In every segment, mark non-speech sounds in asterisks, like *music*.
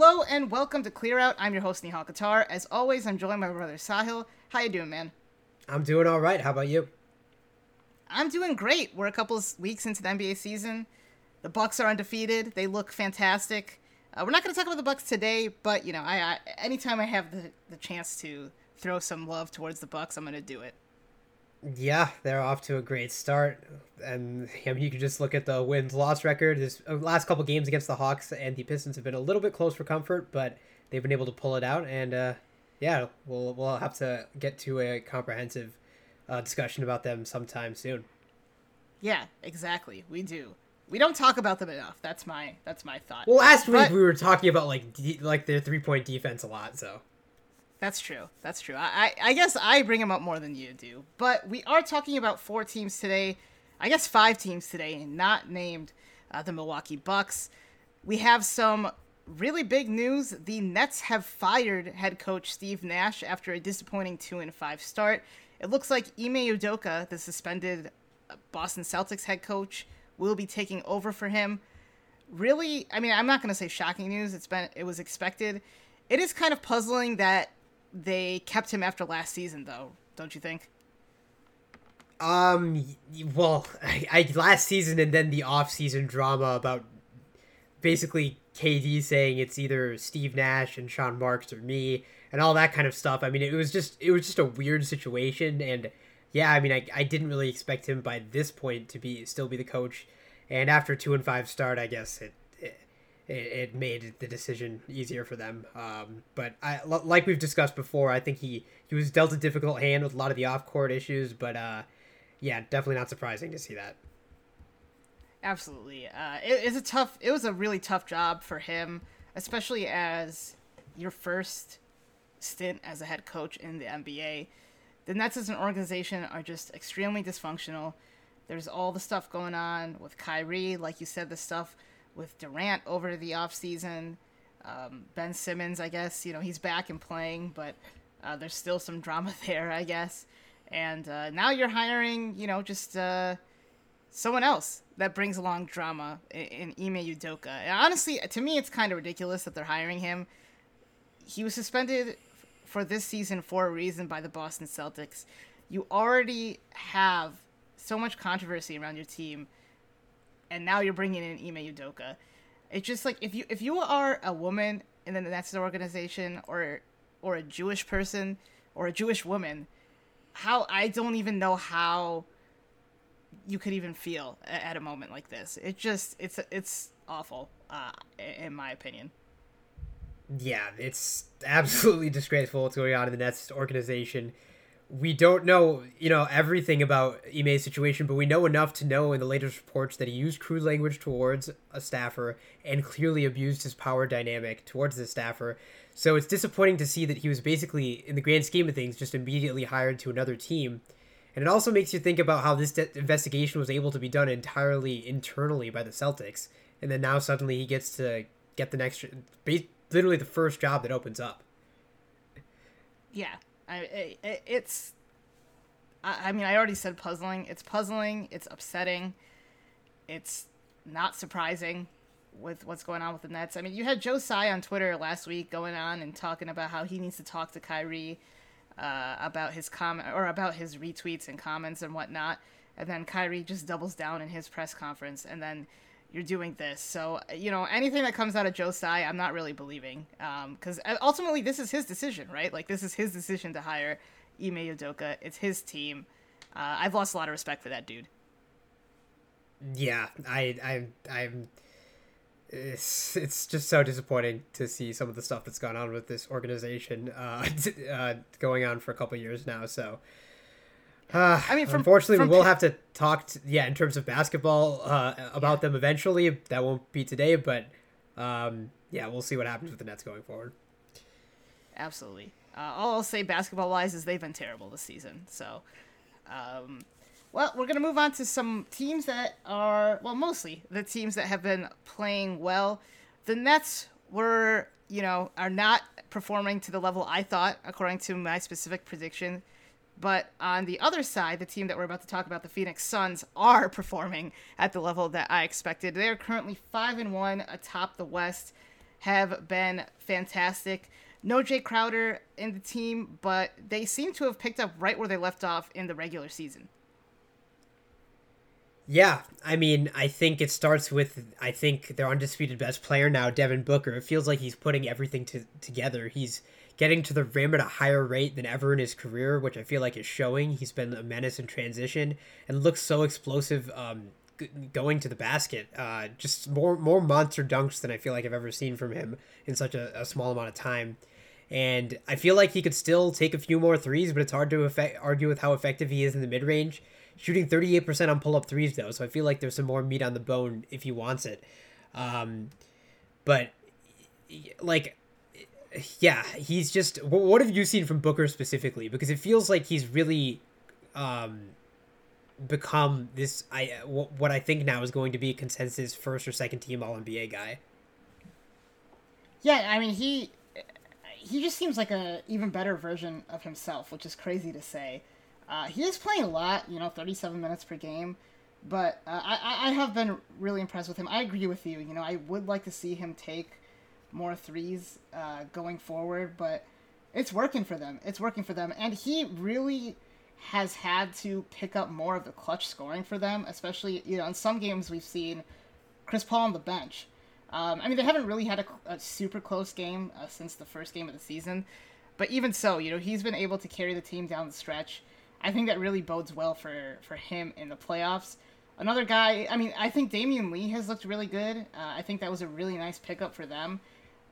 Hello and welcome to Clear Out. I'm your host Nihal Qatar. As always, I'm joined by my brother Sahil. How you doing, man? I'm doing all right. How about you? I'm doing great. We're a couple of weeks into the NBA season. The Bucks are undefeated. They look fantastic. Uh, we're not going to talk about the Bucks today, but you know, I, I anytime I have the, the chance to throw some love towards the Bucks, I'm going to do it. Yeah, they're off to a great start, and I mean, you can just look at the wins loss record. This uh, last couple games against the Hawks and the Pistons have been a little bit close for comfort, but they've been able to pull it out. And uh, yeah, we'll we'll have to get to a comprehensive uh, discussion about them sometime soon. Yeah, exactly. We do. We don't talk about them enough. That's my that's my thought. Well, last but, week we were talking about like de- like their three point defense a lot, so. That's true. That's true. I, I guess I bring them up more than you do. But we are talking about four teams today. I guess five teams today, not named uh, the Milwaukee Bucks. We have some really big news. The Nets have fired head coach Steve Nash after a disappointing two and five start. It looks like Ime Udoka, the suspended uh, Boston Celtics head coach, will be taking over for him. Really, I mean, I'm not going to say shocking news. It's been it was expected. It is kind of puzzling that they kept him after last season, though. Don't you think? Um. Well, *laughs* I, I last season and then the off-season drama about basically KD saying it's either Steve Nash and Sean Marks or me and all that kind of stuff. I mean, it was just it was just a weird situation, and yeah, I mean, I, I didn't really expect him by this point to be still be the coach, and after two and five start, I guess it it, it made the decision easier for them. Um, but I like we've discussed before, I think he he was dealt a difficult hand with a lot of the off court issues, but uh, yeah, definitely not surprising to see that. Absolutely, uh, it, it's a tough. It was a really tough job for him, especially as your first stint as a head coach in the NBA. The Nets as an organization are just extremely dysfunctional. There's all the stuff going on with Kyrie, like you said, the stuff with Durant over the offseason. Um, ben Simmons, I guess, you know, he's back and playing, but uh, there's still some drama *laughs* there, I guess. And uh, now you're hiring, you know, just uh, someone else that brings along drama in, in Ime Udoka. And honestly, to me, it's kind of ridiculous that they're hiring him. He was suspended for this season for a reason by the Boston Celtics. You already have so much controversy around your team, and now you're bringing in Ime Udoka. It's just like if you if you are a woman in the Nets organization or or a Jewish person or a Jewish woman, how I don't even know how you could even feel at a moment like this. It just it's it's awful, uh, in my opinion yeah, it's absolutely disgraceful what's going on in the Nets organization. We don't know, you know, everything about Ime's situation, but we know enough to know in the latest reports that he used crude language towards a staffer and clearly abused his power dynamic towards the staffer. So it's disappointing to see that he was basically, in the grand scheme of things, just immediately hired to another team. And it also makes you think about how this de- investigation was able to be done entirely internally by the Celtics. And then now suddenly he gets to get the next literally the first job that opens up. Yeah, I it, it's. I, I mean, I already said puzzling. It's puzzling. It's upsetting. It's not surprising with what's going on with the Nets. I mean, you had Joe Tsai on Twitter last week going on and talking about how he needs to talk to Kyrie uh, about his comment or about his retweets and comments and whatnot. And then Kyrie just doubles down in his press conference, and then you're doing this. So, you know, anything that comes out of Joe I'm not really believing. Because um, ultimately, this is his decision, right? Like, this is his decision to hire Ime Udoka. It's his team. Uh, I've lost a lot of respect for that dude. Yeah, I, I, I'm. It's, it's just so disappointing to see some of the stuff that's gone on with this organization uh, *laughs* uh, going on for a couple years now. So, uh, I mean, from, unfortunately, from, we will have to talk. To, yeah, in terms of basketball, uh, about them eventually. That won't be today, but um, yeah, we'll see what happens with the Nets going forward. Absolutely. Uh, all I'll say basketball wise is they've been terrible this season. So, um, well, we're gonna move on to some teams that are well, mostly the teams that have been playing well. The Nets were, you know, are not performing to the level I thought, according to my specific prediction but on the other side, the team that we're about to talk about, the Phoenix Suns, are *laughs* performing at the level that I expected. They are currently five and one atop the West. have been fantastic. No Jae Crowder in the team, but they seem to have picked up right where they left off in the regular season. Yeah, I mean, I think it starts with I think their undisputed best player now, Devin Booker. It feels like he's putting everything to, together. He's getting to the rim at a higher rate than ever in his career, which I feel like is showing. He's been a menace in transition and looks so explosive um, g- going to the basket. Uh, just more more monster dunks than I feel like I've ever seen from him in such a, a small amount of time. And I feel like he could still take a few more threes, but it's hard to effect, argue with how effective he is in the mid range shooting 38% on pull up threes though, so I feel like there's some more meat on the bone if he wants it. Um, but like, yeah, he's just. What have you seen from Booker specifically? Because it feels like he's really um, become this. I what I think now is going to be a consensus first or second team All NBA guy. Yeah, I mean he he just seems like a even better version of himself, which is crazy to say. Uh, he is playing a lot, you know, 37 minutes per game, but uh, I, I have been really impressed with him. I agree with you. You know, I would like to see him take more threes uh, going forward, but it's working for them. It's working for them, and he really has had to pick up more of the clutch scoring for them, especially you know in some games we've seen Chris Paul on the bench. Um, I mean, they haven't really had a, a super close game uh, since the first game of the season, but even so, you know, he's been able to carry the team down the stretch. I think that really bodes well for for him in the playoffs. Another guy, I mean, I think Damion Lee has looked really good. Uh, I think that was a really nice pickup for them.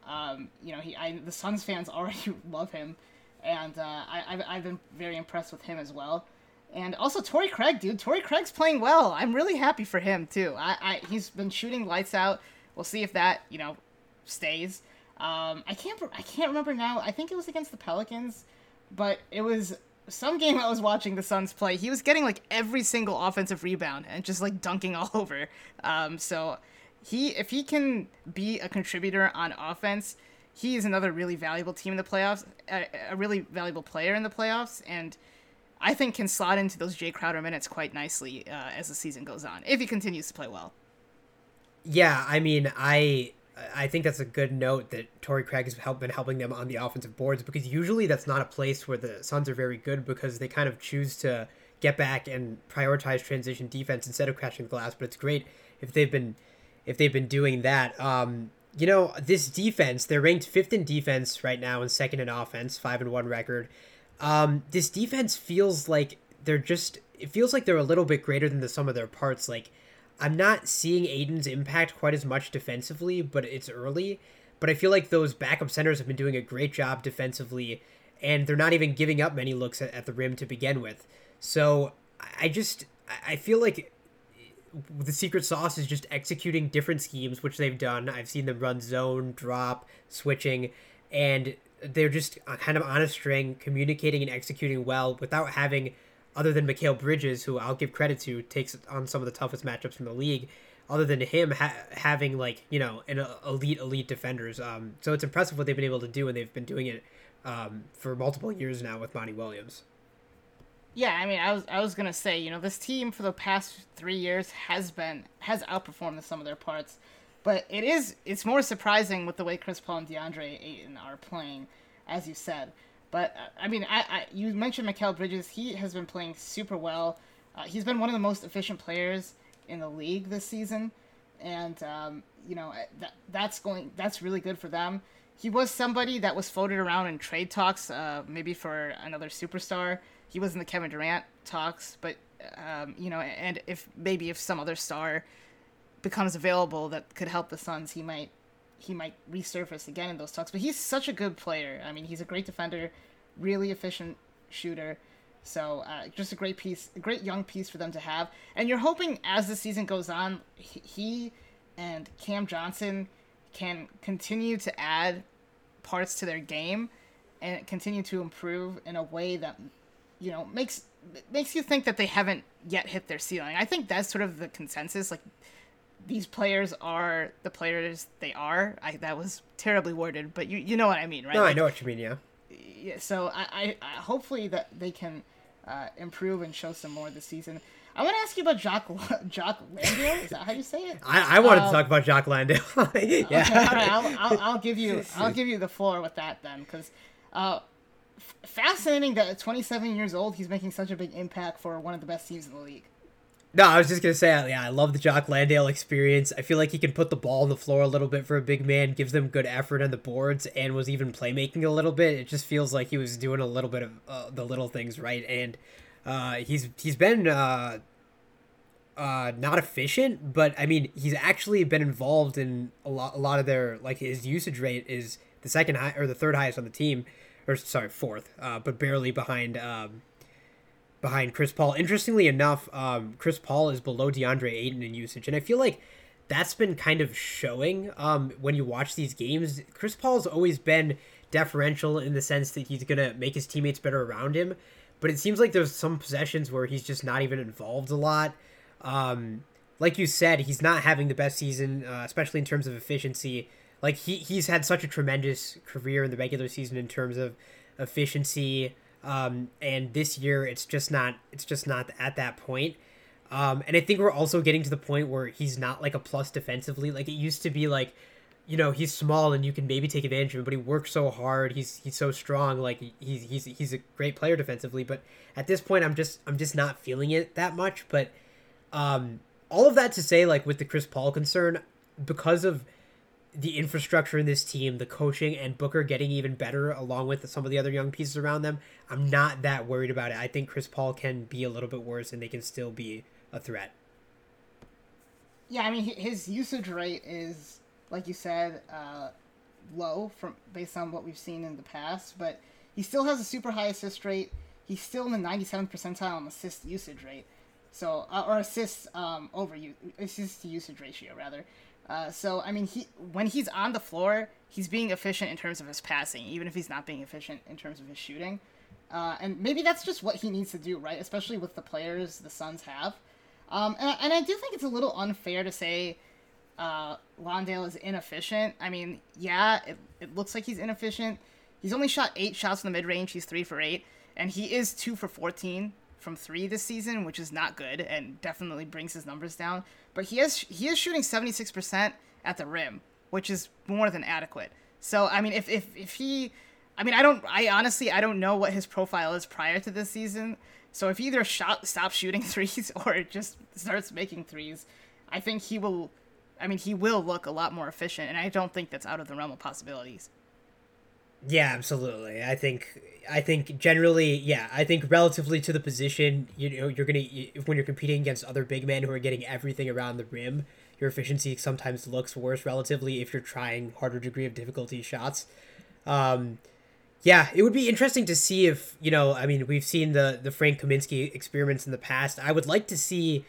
Um, you know, he, I, the Suns fans *laughs* already love him, and uh, I, I've, I've been very impressed with him as well. And also Torrey Craig, dude. Torrey Craig's playing well. I'm really happy for him too. I, I he's been shooting lights out. We'll see if that you know stays. Um, I can't I can't remember now. I think it was against the Pelicans, but it was some game I was watching the Suns play, he was getting like every single offensive rebound and just like dunking *laughs* all over. Um, so he, if he can be a contributor on offense, he is another really valuable team in the playoffs, a, a really valuable player in the playoffs, and I think can slot into those Jae Crowder minutes quite nicely uh, as the season goes on if he continues to play well. Yeah, I mean, I I think that's a good note that Torrey Craig has been helping them on the offensive boards because usually that's not a place where the Suns are very good because they kind of choose to get back and prioritize transition defense instead of crashing the glass. But it's great if they've been if they've been doing that. Um, you know, this defense, they're ranked fifth in defense right now and second in offense, five and one record. Um, this defense feels like they're just it feels like they're a little bit greater than the sum of their parts. Like I'm not seeing Ayton's impact quite as much defensively, but it's early. But I feel like those backup centers have been doing a great job defensively, and they're not even giving up many looks at, at the rim to begin with. So I just I feel like the secret sauce is just executing different schemes, which they've done. I've seen them run zone, drop, switching, and they're just kind of on a string, communicating and executing well without having other than Mikal Bridges, who I'll give credit to, takes on some of the toughest matchups in the league. Other than him ha- having like you know an elite elite defenders, um, so it's impressive what they've been able to do, and they've been doing it um, for multiple years now with Monty Williams. Yeah, I mean, I was I was gonna say, you know, this team for the past three years has been has outperformed sum of their parts, but it is it's more surprising with the way Chris Paul and DeAndre Ayton are playing, as you said. But uh, I mean, I, I you mentioned Mikal Bridges. He has been playing super well. Uh, he's been one of the most efficient players in the league this season, and um, you know that that's going that's really good for them. He was somebody that was floated around in trade talks, uh, maybe for another superstar. He was in the Kevin Durant talks, but um, you know, and if maybe if some other star becomes available that could help the Suns, he might he might resurface again in those talks. But he's such a good player. I mean, he's a great defender, really efficient shooter. So uh, just a great piece, a great young piece for them to have. And you're hoping as the season goes on, he and Cam Johnson can continue to add parts to their game and continue to improve in a way that you know makes makes you think that they haven't yet hit their ceiling. I think that's sort of the consensus. Like these players are the players they are. I that was terribly worded, but you you know what I mean, right? No, like, I know what you mean. Yeah. Yeah. So I, I, I hopefully that they can uh, improve and show some more this season. I want to ask you about Jock *laughs* Jock Landale. Is that how you say it? I, I wanted um, to talk about Jock Landale. *laughs* yeah. Okay, all right, I'll, I'll, I'll, give you *laughs* I'll give you the floor with that then, because uh, fascinating that at 27 years old he's making such a big impact for one of the best teams in the league. No, I was just gonna say, yeah, I love the Jock Landale experience. I feel like he can put the ball on the floor a little bit for a big man, gives them good effort on the boards, and was even playmaking a little bit. It just feels like he was doing a little bit of uh, the little things right, and uh, he's he's been uh, uh, not efficient, but I mean he's actually been involved in a lot a lot of their like his usage rate is the second high or the third highest on the team, or sorry fourth, uh, but barely behind. Um, behind Chris Paul. Interestingly enough, um, Chris Paul is below DeAndre Ayton in usage, and I feel like that's been kind of showing um, when you watch these games. Chris Paul's always been deferential in the sense that he's gonna make his teammates better around him, but it seems like there's some possessions where he's just not even involved a lot. Um, like you said, he's not having the best season, uh, especially in terms of efficiency. Like he he's had such a tremendous career in the regular season in terms of efficiency. Um, and this year, it's just not it's just not at that point. Um, and I think we're also getting to the point where he's not like a plus defensively. Like it used to be like, you know, he's small and you can maybe take advantage of him, but he works so hard. He's he's so strong. Like he's he's he's a great player defensively. But at this point, I'm just I'm just not feeling it that much. But um, all of that to say, like with the Chris Paul concern, because of the infrastructure in this team, the coaching, and Booker getting even better along with some of the other young pieces around them, I'm not that worried about it. I think Chris Paul can be a little bit worse and they can still be a threat. Yeah, I mean his usage rate is like you said uh, low from based on what we've seen in the past, but he still has a super high assist rate. He's still in the 97th percentile on assist usage rate. So uh, or assists um, over you assist to usage ratio rather. Uh, so I mean, he when he's on the floor, he's being efficient in terms of his passing, even if he's not being efficient in terms of his shooting. Uh, and maybe that's just what he needs to do, right? Especially with the players the Suns have. Um, and, and I do think it's a little unfair to say uh, is inefficient. I mean, yeah, it, it looks like he's inefficient. He's only shot eight shots in the mid range. He's three for eight, and he is two for fourteen from three this season, which is not good and definitely brings his numbers down. But he is he is shooting seventy six percent at the rim, which is more than adequate. So I mean, if if if he, I mean, I don't, I honestly I don't know what his profile is prior to this season. So if he either shot stops shooting *laughs* threes or just starts making threes, I think he will. I mean, he will look a lot more efficient, and I don't think that's out of the realm of possibilities. Yeah, absolutely. I think I think generally, yeah, I think relatively to the position, you know, you're gonna when you're competing against other big men who are getting everything around the rim, your efficiency sometimes looks worse relatively if you're trying harder degree of difficulty shots. Um, yeah, it would be interesting to see if you know. I mean, we've seen the the Frank Kaminsky experiments in the past. I would like to see,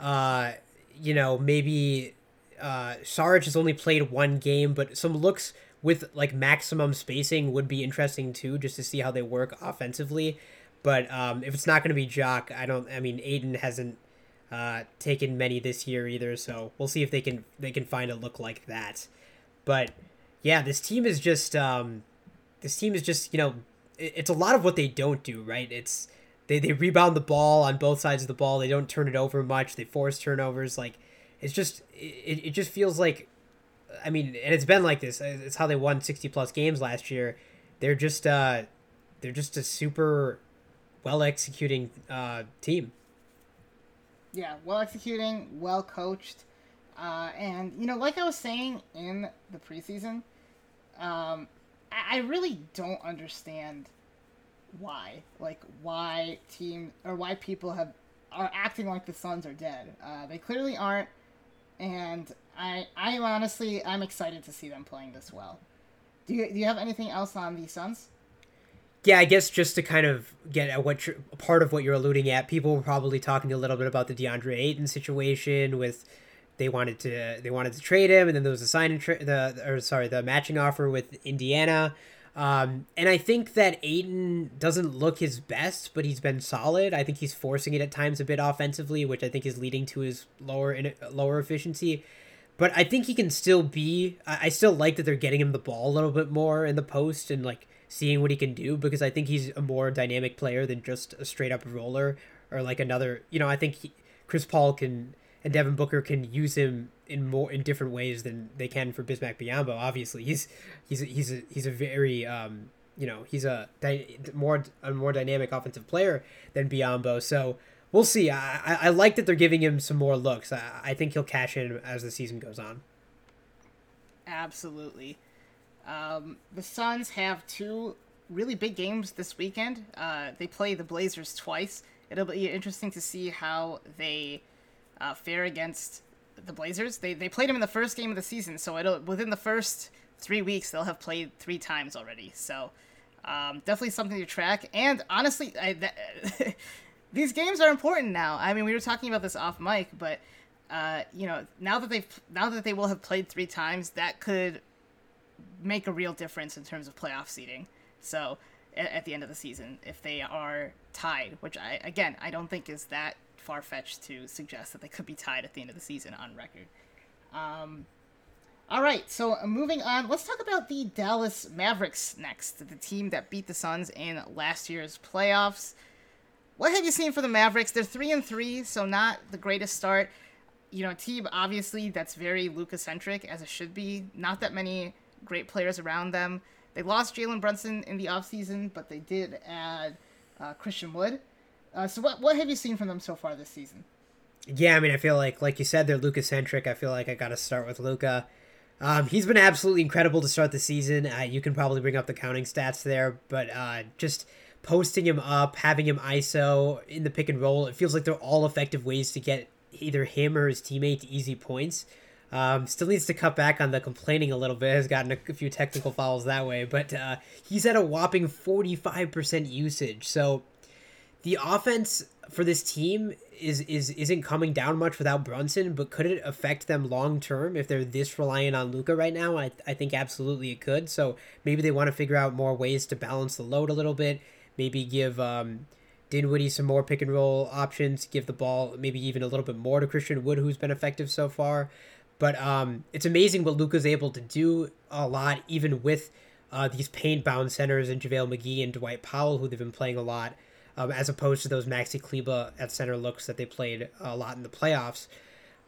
uh, you know, maybe uh, Sarge has only played one game, but some looks with like maximum spacing would be interesting too, just to see how they work offensively. But um, if it's not going to be Jock, I don't. I mean, Ayton hasn't uh, taken many this year either, so we'll see if they can they can find a look like that. But yeah, this team is just um, this team is just you know it, it's a lot of what they don't do right. It's they they rebound the ball on both sides of the ball. They don't turn it over much. They force turnovers. Like it's just it, it just feels like I mean, and it's been like this. It's how they won sixty plus games last year. They're just uh, they're just a super well executing uh, team. Yeah, well executing, well coached, uh, and you know, like I was saying in the preseason, um, I, I really don't understand why, like why team or why people have are acting like the Suns are dead. Uh, they clearly aren't, and I I honestly I'm excited to see them playing this well. Do you do you have anything else on the Suns? Yeah, I guess just to kind of get at what part of what you're alluding at, people were probably talking a little bit about the DeAndre Ayton situation with they wanted to they wanted to trade him, and then there was a sign and tra- the or sorry the matching offer with Indiana. Um, and I think that Ayton doesn't look his best, but he's been solid. I think he's forcing it at times a bit offensively, which I think is leading to his lower lower efficiency. But I think he can still be. I still like that they're getting him the ball a little bit more in the post and like seeing what he can do because I think he's a more dynamic player than just a straight up roller or like another. You know, I think he, Chris Paul can and Devin Booker can use him in more in different ways than they can for Bismack Biyombo. Obviously, he's he's he's a, he's a very um, you know he's a di- more a more dynamic offensive player than Biyombo. So we'll see. I, I, I like that they're giving him some more looks. I, I think he'll cash in as the season goes on. Absolutely. Um, the Suns have two really big games this weekend. Uh, they play the Blazers twice. It'll be interesting to see how they uh, fare against the Blazers. They they played them in the first game of the season, so it'll within the first three weeks they'll have played three times already. So um, definitely something to track. And honestly, I, that, *laughs* these games are important now. I mean, we were talking about this off mic, but uh, you know, now that they've now that they will have played three times, that could make a real difference in terms of playoff seeding. So at, at the end of the season, if they are tied, which I again I don't think is that far fetched to suggest that they could be tied at the end of the season on record. Um, all right, so uh, moving on, let's talk about the Dallas Mavericks next, the team that beat the Suns in last year's playoffs. What have you seen for the Mavericks? They're three and three, so not the greatest start. You know, team obviously that's very Luka centric as it should be. Not that many great players around them. They lost Jalen Brunson in the offseason, but they did add uh, Christian Wood. Uh, so what what have you seen from them so far this season? Yeah, I mean, I feel like, like you said, they're Luka centric. I feel like I got to start with Luka. Um, he's been absolutely incredible to start the season. Uh, you can probably bring up the counting stats there, but uh, just posting him up, having him ISO in the pick and roll, it feels like they're all effective ways to get either him or his teammate easy points. Um, still needs to cut back on the complaining a little bit. Has gotten a, few technical fouls that way, but uh, he's at a whopping forty five percent usage. So the offense for this team is is isn't coming down much without Brunson, but could it affect them long term if they're this reliant on Luka right now? I I think absolutely it could. So maybe they want to figure out more ways to balance the load a little bit. Maybe give um, Dinwiddie some more pick and roll options. Give the ball maybe even a little bit more to Christian Wood, who's been effective so far. But um, it's amazing what Luka's able to do a lot, even with uh, these paint bound centers and JaVale McGee and Dwight Powell, who they've been playing a lot um, as opposed to those Maxi Kleber at center looks that they played a lot in the playoffs.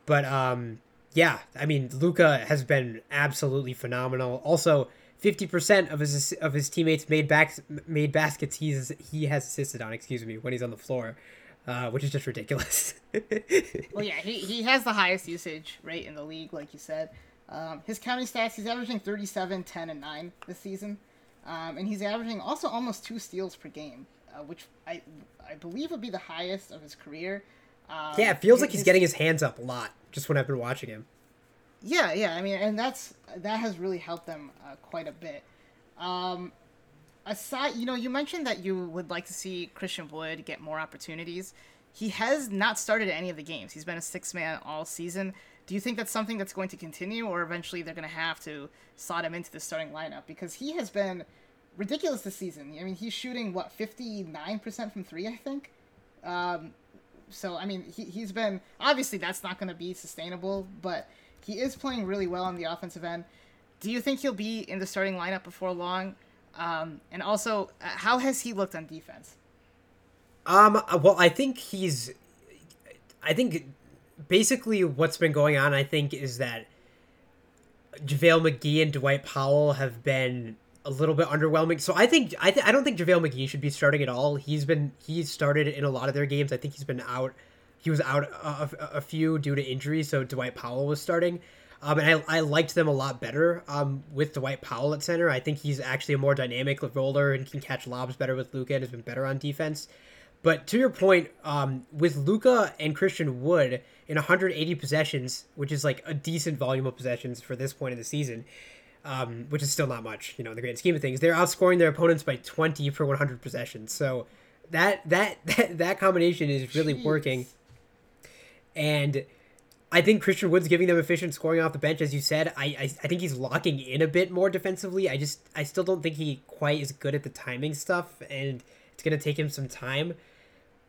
But um, yeah, I mean, Luca has been absolutely phenomenal. Also, fifty percent of his of his teammates made back made baskets he's he has assisted on. Excuse me, when he's on the floor. Uh, which is just ridiculous. *laughs* well, yeah, he, he has the highest usage rate in the league, like you said. Um, his counting stats, he's averaging 37, 10, and 9 this season. Um, and he's averaging also almost two steals per game uh, which I I believe would be the highest of his career. Um, yeah, it feels his, like he's getting his hands up a lot just when I've been watching him. Yeah, yeah. I mean, and that's that has really helped them uh, quite a bit. Um, aside, you know, you mentioned that you would like to see Christian Wood get more opportunities. He has not started any of the games. He's been a six man all season. Do you think that's something that's going to continue, or eventually they're going to have to slot him into the starting lineup? Because he has been ridiculous this season. I mean, he's shooting what fifty nine percent from three, I think. Um, so I mean, he he's been obviously that's not going to be sustainable, but he is playing really well on the offensive end. Do you think he'll be in the starting lineup before long? Um, and also, uh, how has he looked on defense? Um, well, I think he's. I think basically what's been going on, I think, is that JaVale McGee and Dwight Powell have been a little bit underwhelming. So I think I th- I don't think JaVale McGee should be starting at all. He's been he's started in a lot of their games. I think he's been out. He was out a, a, a few due to injury, so Dwight Powell was starting. Um, and I, I liked them a lot better um, with Dwight Powell at center. I think he's actually a more dynamic roller and can catch lobs better with Luka and has been better on defense. But to your point, um, with Luka and Christian Wood in 180 possessions, which is like a decent volume of possessions for this point in the season, um, which is still not much, you know, in the grand scheme of things. They're outscoring their opponents by 20 for 100 possessions. So that that *laughs* that, that combination is really Jeez. working. And I think Christian Wood's giving them efficient scoring off the bench, as you said. I, I I think he's locking in a bit more defensively. I just I still don't think he quite is good at the timing stuff, and it's gonna take him some time.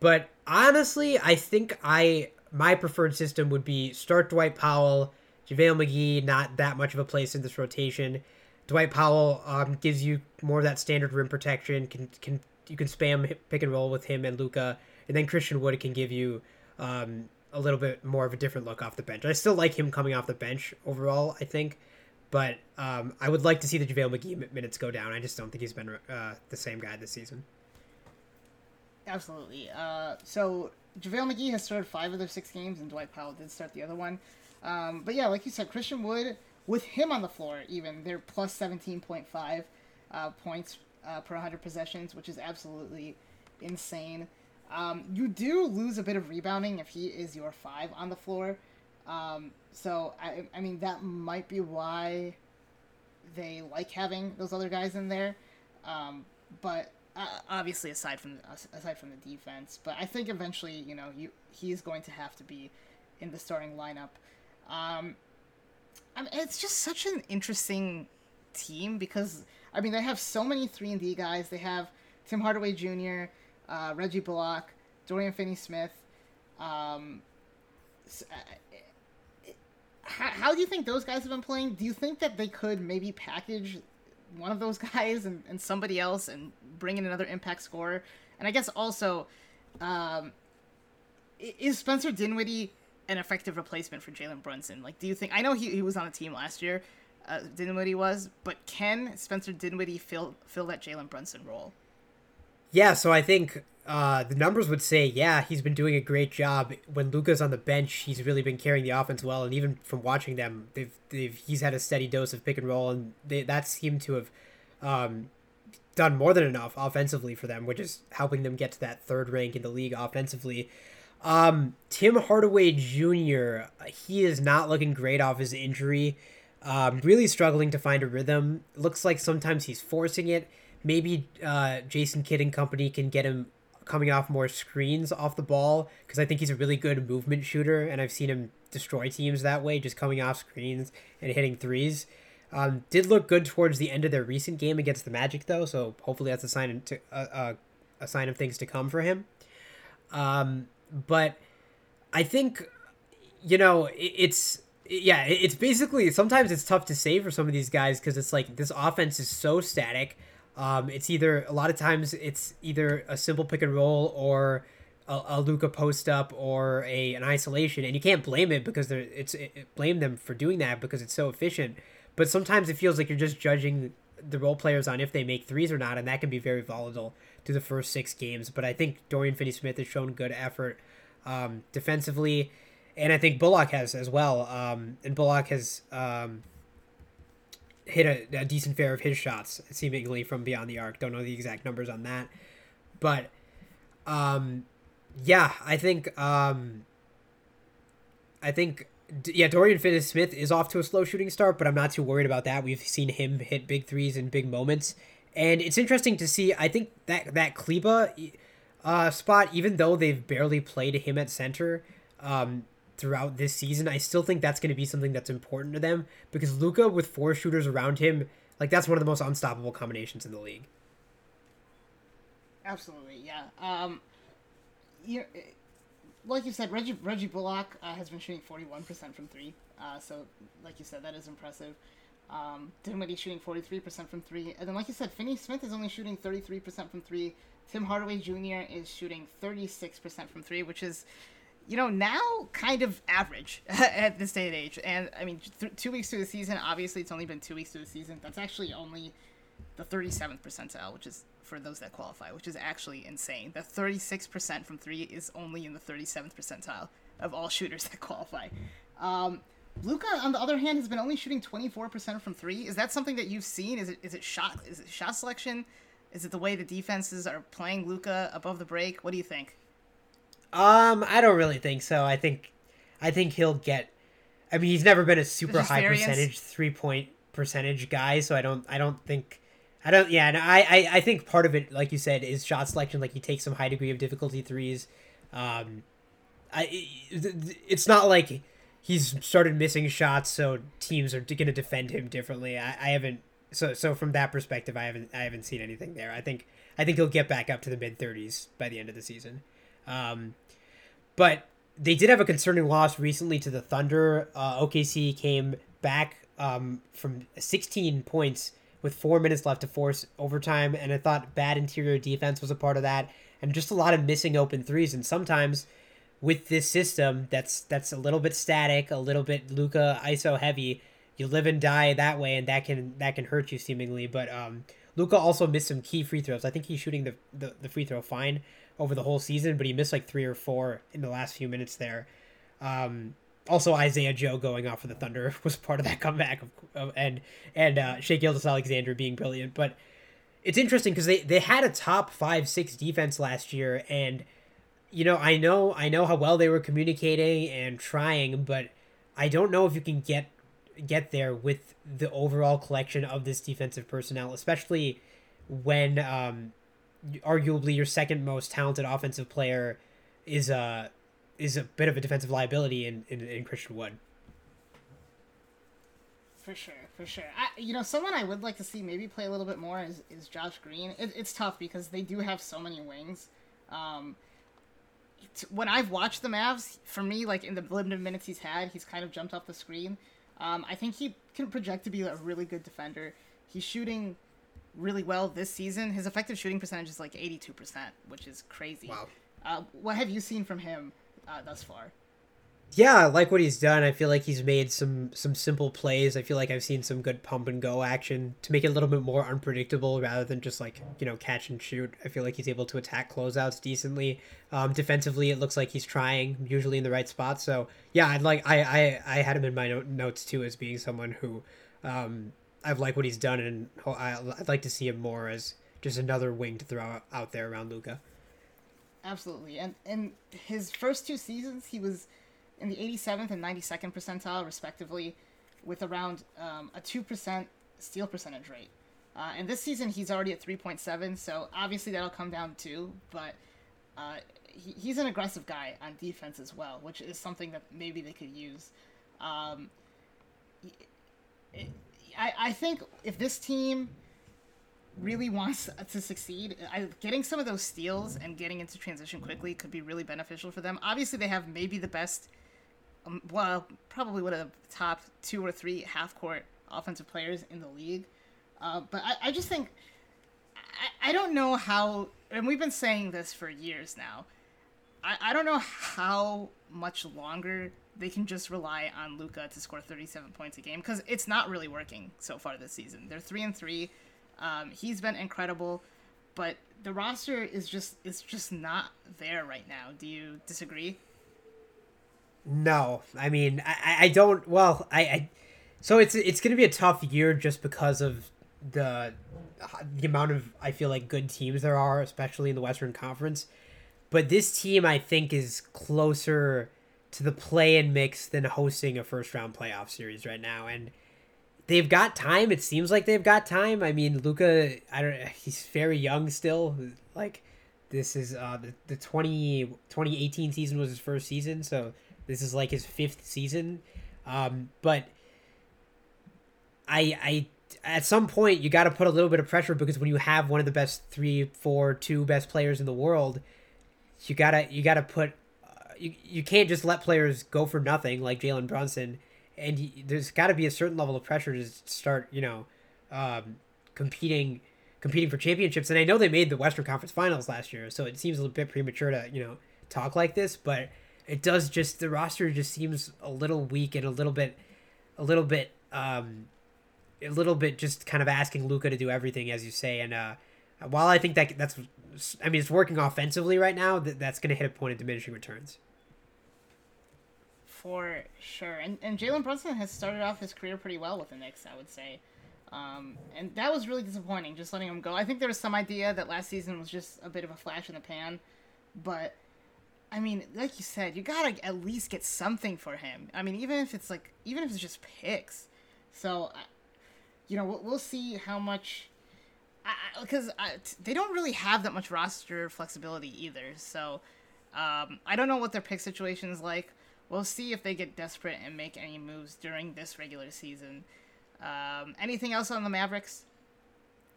But honestly, I think I my preferred system would be start Dwight Powell JaVale McGee, not that much of a place in this rotation. Dwight Powell um, gives you more of that standard rim protection. Can can you can spam pick and roll with him and Luka, and then Christian Wood can give you um, a little bit more of a different look off the bench. I still like him coming off the bench overall. I think, but um, I would like to see the JaVale McGee minutes go down. I just don't think he's been uh, the same guy this season. Absolutely. Uh, so JaVale McGee has started five of their six games, and Dwight Powell did start the other one. Um, but yeah, like you said, Christian Wood, with him on the floor, even they're plus 17.5 uh, points uh, per 100 possessions, which is absolutely insane. Um, you do lose a bit of rebounding if he is your five on the floor. Um, so I, I mean that might be why they like having those other guys in there. Um, but uh, obviously, aside from aside from the defense, but I think eventually, you know, you he's going to have to be in the starting lineup. Um, I mean, it's just such an interesting team because I mean they have so many three and D guys. They have Tim Hardaway Jr., uh, Reggie Bullock, Dorian Finney-Smith. Um, uh, how, how do you think those guys have been playing? Do you think that they could maybe package one of those *laughs* guys and, and somebody else and bring in another impact scorer? And I guess also, um, is Spencer Dinwiddie an effective replacement for Jalen Brunson? Like, do you think? I know he, he was on a team last year, uh, Dinwiddie was, but can Spencer Dinwiddie fill fill that Jalen Brunson role? Yeah, so I think uh, the numbers would say, yeah, he's been doing a great job. When Luka's on the bench, he's really been carrying the offense well, and even from watching them, they've, they've he's had a steady dose of pick and roll, and they, that seemed to have um, done more than enough offensively for them, which is helping them get to that third rank in the league offensively. Um, Tim Hardaway Jr. He is not looking great off his injury. Um, really struggling to find a rhythm. Looks like sometimes he's forcing it. Maybe uh, Jason Kidd and company can get him coming off more screens off the ball because I think he's a really good movement shooter, and I've seen him destroy teams that way, just coming off screens and hitting threes. Um, did look good towards the end of their recent game against the Magic, though, so hopefully that's a sign to uh, a sign of things to come for him. Um, but I think you know it, it's yeah, it's basically sometimes it's tough to say for some of these guys because it's like this offense is so static um, it's either a lot of times it's either a simple pick and roll or a, a Luka post up or a an isolation, and you can't blame it because they're it's it, blame them for doing that because it's so efficient. But sometimes it feels like you're just judging the role players on if they make threes or not, and that can be very volatile through the first six games. But I think Dorian Finney Smith has shown good effort um, defensively, and I think Bullock has as well. Um, and Bullock has um, hit a, a decent fair of his shots, seemingly from beyond the arc. Don't know the exact numbers on that, but um, yeah, I think um, I think yeah, Dorian Finney-Smith is off to a slow shooting start, but I'm not too worried about that. We've seen him hit big threes in big moments, and it's interesting to see. I think that that Kleber uh, spot, even though they've barely played him at center, um, throughout this season, I still think that's going to be something that's important to them because Luka with four shooters around him, like that's one of the most unstoppable combinations in the league. Absolutely, yeah. Um, you like you said, Reggie Reggie Bullock uh, has been shooting forty one percent from three. Uh, so, like you said, that is impressive. Um, Dinwiddie shooting forty three percent from three, and then like you said, Finney Smith is only shooting thirty three percent from three. Tim Hardaway Jr. is shooting thirty six percent from three, which is you know, now kind of average *laughs* at this day and age. And I mean, th- two weeks to the season, obviously it's only been two weeks to the season. That's actually only the 37th percentile, which is for those that qualify, which is actually insane. The 36% from three is only in the 37th percentile of all *laughs* shooters that qualify. Um, Luka, on the other hand, has been only shooting 24% from three. Is that something that you've seen? Is it is it shot is it shot selection? Is it the way the defenses are playing Luka above the break? What do you think? Um, I don't really think so. I think, I think he'll get. I mean, he's never been a super high variance. percentage three point percentage guy, so I don't. I don't think. I don't. Yeah, and I, I. I think part of it, like you said, is shot selection. Like he takes some high degree of difficulty threes. Um, I. It's not like he's started missing shots, so teams are going to defend him differently. I, I haven't. So so from that perspective, I haven't. I haven't seen anything there. I think. I think he'll get back up to the mid thirties by the end of the season. Um, but they did have a concerning loss recently to the Thunder. Uh, OKC came back um, from 16 points with four minutes left to force overtime, and I thought bad interior defense was a part of that, and just a lot of missing open threes. And sometimes with this system that's that's a little bit static, a little bit Luka ISO heavy, you live and die that way, and that can that can hurt you seemingly. But um, Luka also missed some key free throws. I think he's shooting the, the, the free throw fine over the whole season, but he missed like three or four in the last few minutes there. Um, also, Isaiah Joe going off for the Thunder *laughs* was part of that comeback, of, of, and and uh, Shai Gilgeous-Alexander being brilliant. But it's interesting because they, they had a top five six defense last year, and you know I know I know how well they were communicating and trying, but I don't know if you can get get there with the overall collection of this defensive personnel, especially when um, arguably your second most talented offensive player is a is a bit of a defensive liability in, in, in Christian Wood. For sure, for sure. I, you know, someone I would like to see maybe play a little bit more is, is Josh Green. It, it's tough because they do have so many wings. Um, when I've watched the Mavs, for me, like in the limited minutes he's had, he's kind of jumped off the screen. Um, I think he can project to be a really good defender. He's shooting really well this season. His effective shooting percentage is like 82%, which is crazy. Wow. Uh, what have you seen from him uh, thus far? Yeah, I like what he's done. I feel like he's made some some simple plays. I feel like I've seen some good pump and go action to make it a little bit more unpredictable rather than just like you know catch and shoot. I feel like he's able to attack closeouts decently. Um, defensively, it looks like he's trying, usually in the right spot. So yeah, I'd like I I, I had him in my notes too as being someone who um, I've liked what he's done, and I'd like to see him more as just another wing to throw out there around Luka. Absolutely, and in his first two seasons, he was in the 87th and 92nd percentile, respectively, with around um, a 2% steal percentage rate. Uh, and this season, he's already at 3.7, so obviously that'll come down too, but uh, he, he's an aggressive guy on defense as well, which is something that maybe they could use. Um, I, I think if this team really wants to succeed, I, getting some of those steals and getting into transition quickly could be really beneficial for them. Obviously, they have maybe the best um, well, probably one of the top two or three half court offensive players in the league. Uh, but I, I just think I, I don't know how, and we've been saying this for years now. I, I don't know how much longer they can just rely on Luka to score 37 points a game because it's not really working so far this season. They're three and three. Um, he's been incredible, but the roster is just it's just not there right now. Do you disagree? No, I mean I, I don't. Well, I, I so it's it's gonna be a tough year just because of the the amount of I feel like good teams there are, especially in the Western Conference. But this team I think is closer to the play and mix than hosting a first round playoff series right now, and they've got time. It seems like they've got time. I mean, Luka, I don't. He's very young still. Like this is uh the the 20, 2018 season was his first season, so this is like his fifth season. Um, but I I at some point you got to put a little bit of pressure because when you have one of the best three, four, two best players in the world, you gotta you gotta put you you can't just let players go for nothing like Jalen Brunson, and you, there's got to be a certain level of pressure to start you know um, competing competing for championships. And I know they made the Western Conference Finals last year, so it seems a little bit premature to you know talk like this, but it does just the roster just seems a little weak and a little bit a little bit um a little bit just kind of asking Luka to do everything as you say and uh while I think that that's I mean it's working offensively right now that that's going to hit a point of diminishing returns. For sure. And and Jalen Brunson has started off his career pretty well with the Knicks, I would say. Um, and that was really disappointing, just letting him go. I think there was some idea that last season was just a bit of a flash in the pan, but I mean, like you said, you gotta at least get something for him. I mean, even if it's like, even if it's just picks. So, you know, we'll, see how much, because they don't really have that much roster flexibility either. So, um, I don't know what their pick situation is like. We'll see if they get desperate and make any moves during this regular season. Um, anything else on the Mavericks?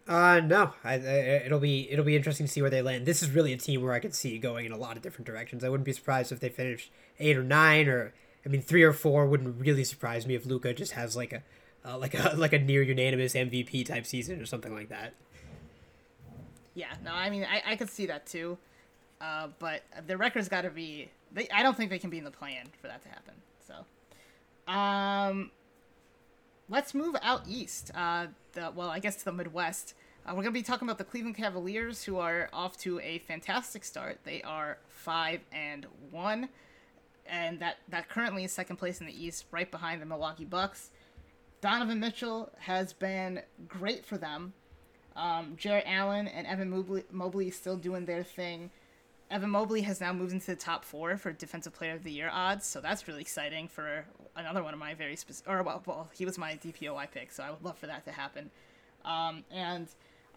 Uh, no. I, I, it'll be it'll be interesting to see where they land. This is really a team where I could see going in a lot of different directions. I wouldn't be surprised if they finished eight or nine, or I mean, three or four wouldn't really surprise me if Luka just has like a uh, like a like a near unanimous MVP type season or something like that. Yeah, no, I mean, I, I could see that too. uh, but the record's got to be. They, I don't think they can be in the plan for that to happen. So, um, let's move out east. Uh, the, well, I guess to the Midwest. Uh, we're going to be talking about the Cleveland Cavaliers, who are off to a fantastic start. They are five and one, and that that currently is second place in the East, right behind the Milwaukee Bucks. Donovan Mitchell has been great for them. Um, Jarrett Allen and Evan Mobley, Mobley still doing their thing. Evan Mobley has now moved into the top four for Defensive Player of the Year odds, so that's really exciting for another one of my very specific. Or well, well, he was my DPOY pick, so I would love for that to happen. Um, and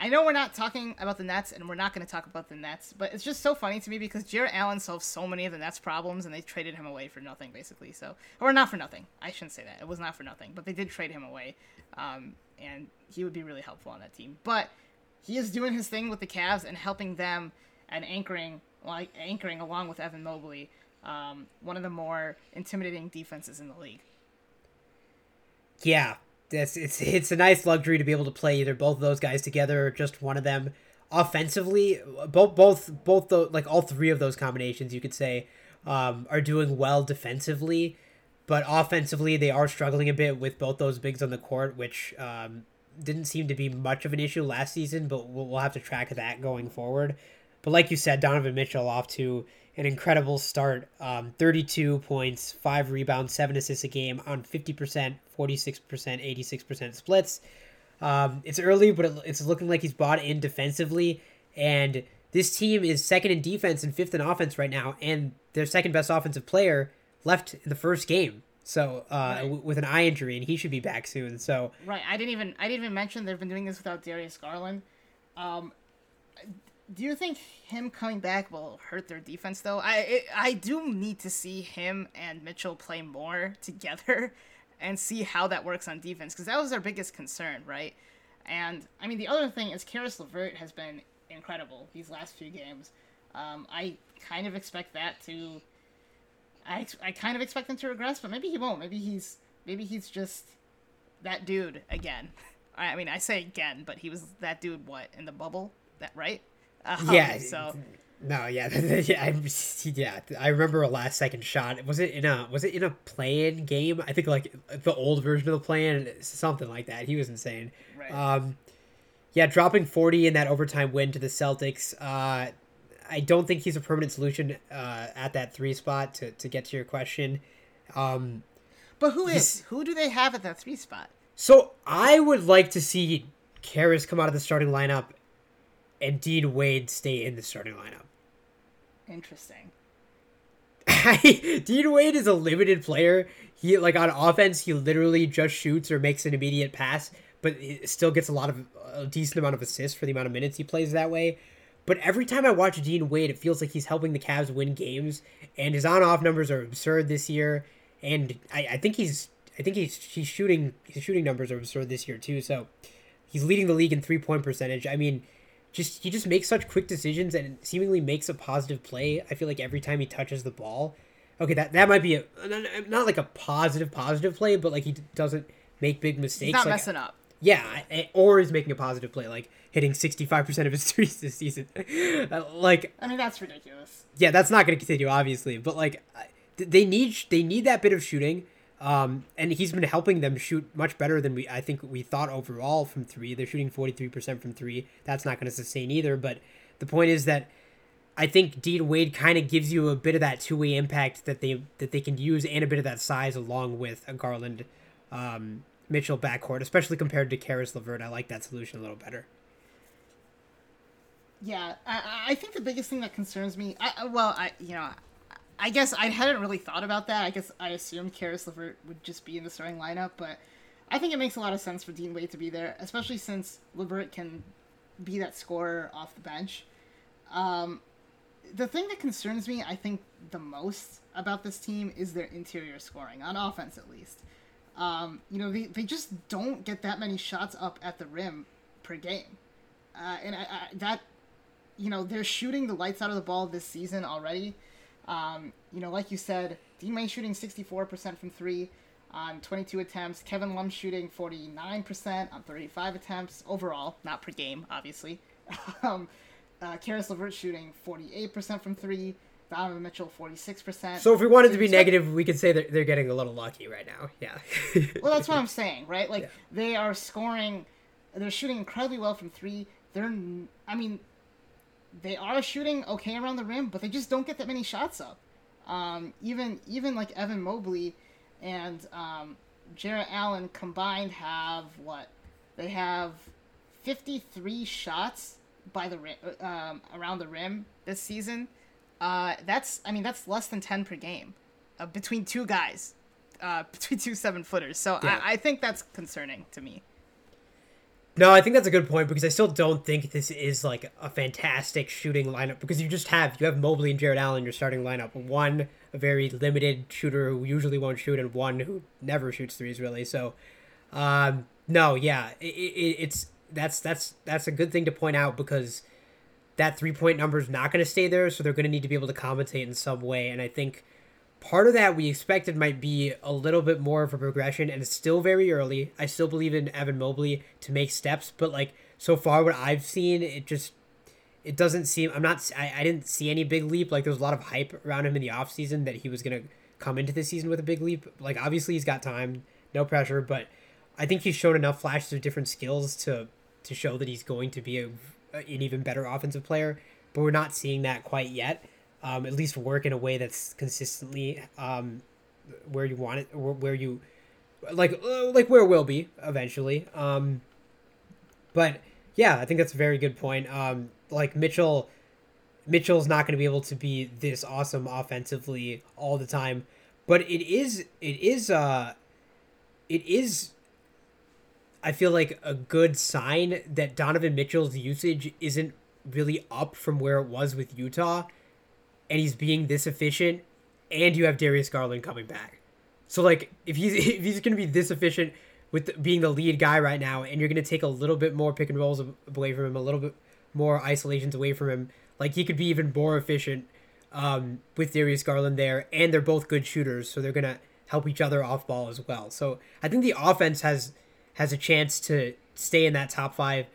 I know we're not talking about the Nets, and we're not going to talk about the Nets, but it's just so funny to me because Jarrett Allen solved so many of the Nets' problems, and they traded him away for nothing, basically. So, or not for nothing. I shouldn't say that. It was not for nothing, but they did trade him away, um, and he would be really helpful on that team. But he is doing his thing with the Cavs and helping them and anchoring like anchoring along with Evan Mobley, um, one of the more intimidating defenses in the league. Yeah, it's it's it's a nice luxury to be able to play either both of those guys together or just one of them. Offensively, both both both the like all three of those combinations you could say um, are doing well defensively, but offensively they are struggling a bit with both those bigs on the court, which um, didn't seem to be much of an issue last season. But we'll, we'll have to track that going forward. But like you said, Donovan Mitchell off to an incredible start. Um, 32 points, 5 rebounds, 7 assists a game on 50%, 46%, 86% splits. Um, it's early, but it's looking like he's bought in defensively. And this team is second in defense and fifth in offense right now. And their second best offensive player left in the first game. So uh, right. w- with an eye injury, and he should be back soon. So right, I didn't even I didn't even mention they've been doing this without Darius Garland. Um, do you think him coming back will hurt their defense though? I it, I do need to see him and Mitchell play more together *laughs* and see how that works on defense because that was our biggest concern, right? And I mean the other thing is Caris LeVert has been incredible these last few games. Um, I kind of expect that to. I, I kind of expect him to regress, but maybe he won't. Maybe he's maybe he's just that dude again. *laughs* I mean, I say again, but he was that dude. What in the bubble? That right? Um, yeah. So. No, yeah, *laughs* yeah, I, yeah. I remember a last second shot. Was it in a was it in a play-in game? I think like the old version of the play-in, something like that. He was insane. Right. Um, yeah, dropping forty in that overtime win to the Celtics. Uh, I don't think he's a permanent solution uh, at that three spot. To to get to your question, um, but who is who do they have at that three spot? So I would like to see Caris come out of the starting lineup and Dean Wade stay in the starting lineup. Interesting. *laughs* Dean Wade is a limited player. He like on offense, he literally just shoots or makes an immediate pass, but still gets a lot of a decent amount of assists for the amount of minutes he plays that way. But every time I watch Dean Wade, it feels like he's helping the Cavs win games, and his on-off numbers are absurd this year. And I, I think he's I think he's he's shooting his shooting numbers are absurd this year too. So he's leading the league in three point percentage. I mean, just he just makes such quick decisions and seemingly makes a positive play. I feel like every time he touches the ball. Okay, that that might be a not like a positive positive play, but like he doesn't make big mistakes. He's not like, messing up. Yeah, eh, or he's making a positive play, like hitting sixty five percent of his *laughs* threes this season. *laughs* Uh, like, I mean, that's ridiculous. Yeah, that's not going to continue, obviously, but like, they need they need that bit of shooting. Um, and he's been helping them shoot much better than we I think we thought overall from three. They're shooting forty three percent from three. That's not going to sustain either. But the point is that I think Dean Wade kind of gives you a bit of that two way impact that they that they can use and a bit of that size along with a Garland um, Mitchell backcourt, especially compared to Caris LeVert. I like that solution a little better. Yeah, I, I think the biggest thing that concerns me, I, well, I you know I guess I hadn't really thought about that. I guess I assumed Caris LeVert would just be in the starting lineup, but I think it makes a lot of sense for Dean Wade to be there, especially since LeVert can be that scorer off the bench. Um, the thing that concerns me, I think, the most about this team is their interior scoring, on offense at least. Um, you know, they, they just don't get that many shots up at the rim per game. Uh, and I, I, that, you know, they're shooting the lights out of the ball this season already. Um, you know, like you said, Dean Wade shooting 64% from three on 22 attempts. Kevin Love shooting 49% on 35 attempts overall, not per game, obviously. *laughs* um, uh, Caris LeVert shooting 48% from three. Donovan Mitchell 46%. So if we wanted to be negative, we could say that they're getting a little lucky right now. Yeah. *laughs* well, that's what I'm saying, right? Like yeah. they are scoring, they're shooting incredibly well from three. They're, I mean, they are shooting okay around the rim, but they just don't get that many shots up. Um, even even like Evan Mobley and um, Jarrett Allen combined have what? They have 53 shots by the rim, um, around the rim this season. Uh, that's I mean that's less than 10 per game uh, between two guys, uh, *laughs* between two seven footers. So yeah. I, I think that's concerning to me. No, I think that's a good point because I still don't think this is like a fantastic shooting lineup because you just have you have Mobley and Jarrett Allen your starting lineup. One a very limited shooter who usually won't shoot, and one who never shoots threes really. So, um, no, yeah, it, it, it's that's that's that's a good thing to point out because that three point number is not going to stay there, so they're going to need to be able to compensate in some way. And I think part of that we expected might be a little bit more of a progression, and it's still very early. I still believe in Evan Mobley to make steps, but like so far, what I've seen, it just it doesn't seem. I'm not. I, I didn't see any big leap. Like there was a lot of hype around him in the offseason that he was gonna come into the season with a big leap. Like obviously he's got time, no pressure, but I think he's shown enough flashes of different skills to to show that he's going to be a, an even better offensive player. But we're not seeing that quite yet. Um, at least work in a way that's consistently um, where you want it, where you like uh, like where will be eventually. Um, but yeah, I think that's a very good point. Um, like Mitchell, Mitchell's not going to be able to be this awesome offensively all the time, but it is it is uh it is I feel like a good sign that Donovan Mitchell's usage isn't really up from where it was with Utah, and he's being this efficient, and you have Darius Garland coming back. So like if he's *laughs* if he's to be this efficient with being the lead guy right now, and you're to take a little bit more pick and rolls away from him, a little bit more isolations away from him, like he could be even more efficient um, with Darius Garland there, and they're both good shooters, so they're to help each other off ball as well. So I think the offense has has a chance to stay in that top five.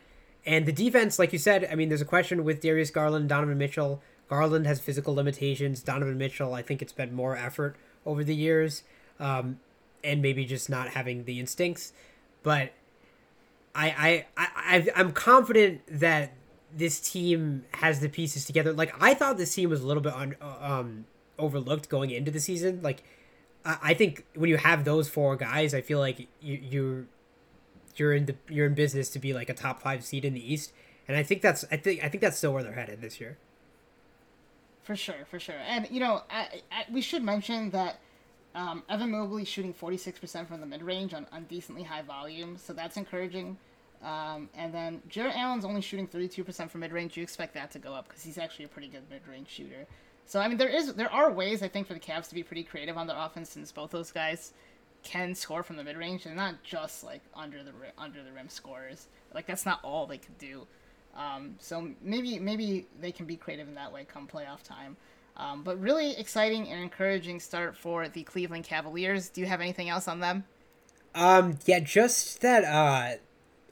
And the defense, like you said, I mean, there's a question with Darius Garland, Donovan Mitchell. Garland has physical limitations. Donovan Mitchell, I think it's been more effort over the years, um, and maybe just not having the instincts. But I, I, I, I'm confident that this team has the pieces together. Like I thought this team was a little bit un, um, overlooked going into the season. Like I, I think when you have those four guys, I feel like you, you're you're in the you're in business to be like a top five seed in the East, and I think that's I think I think that's still where they're headed this year. For sure, for sure, and you know, I, I, we should mention that um, Evan Mobley shooting forty six percent from the mid range on, on decently high volume, so that's encouraging. Um, and then Jarrett Allen's only shooting thirty two percent from mid range. You expect that to go up because he's actually a pretty good mid range shooter. So I mean, there is there are ways I think for the Cavs to be pretty creative on their offense since both those guys can score from the mid range and not just like under the under the rim scores. Like that's not all they could do. Um, so maybe maybe they can be creative in that way come playoff time. Um, but really exciting and encouraging start for the Cleveland Cavaliers. Do you have anything else on them? Um, yeah, just that uh,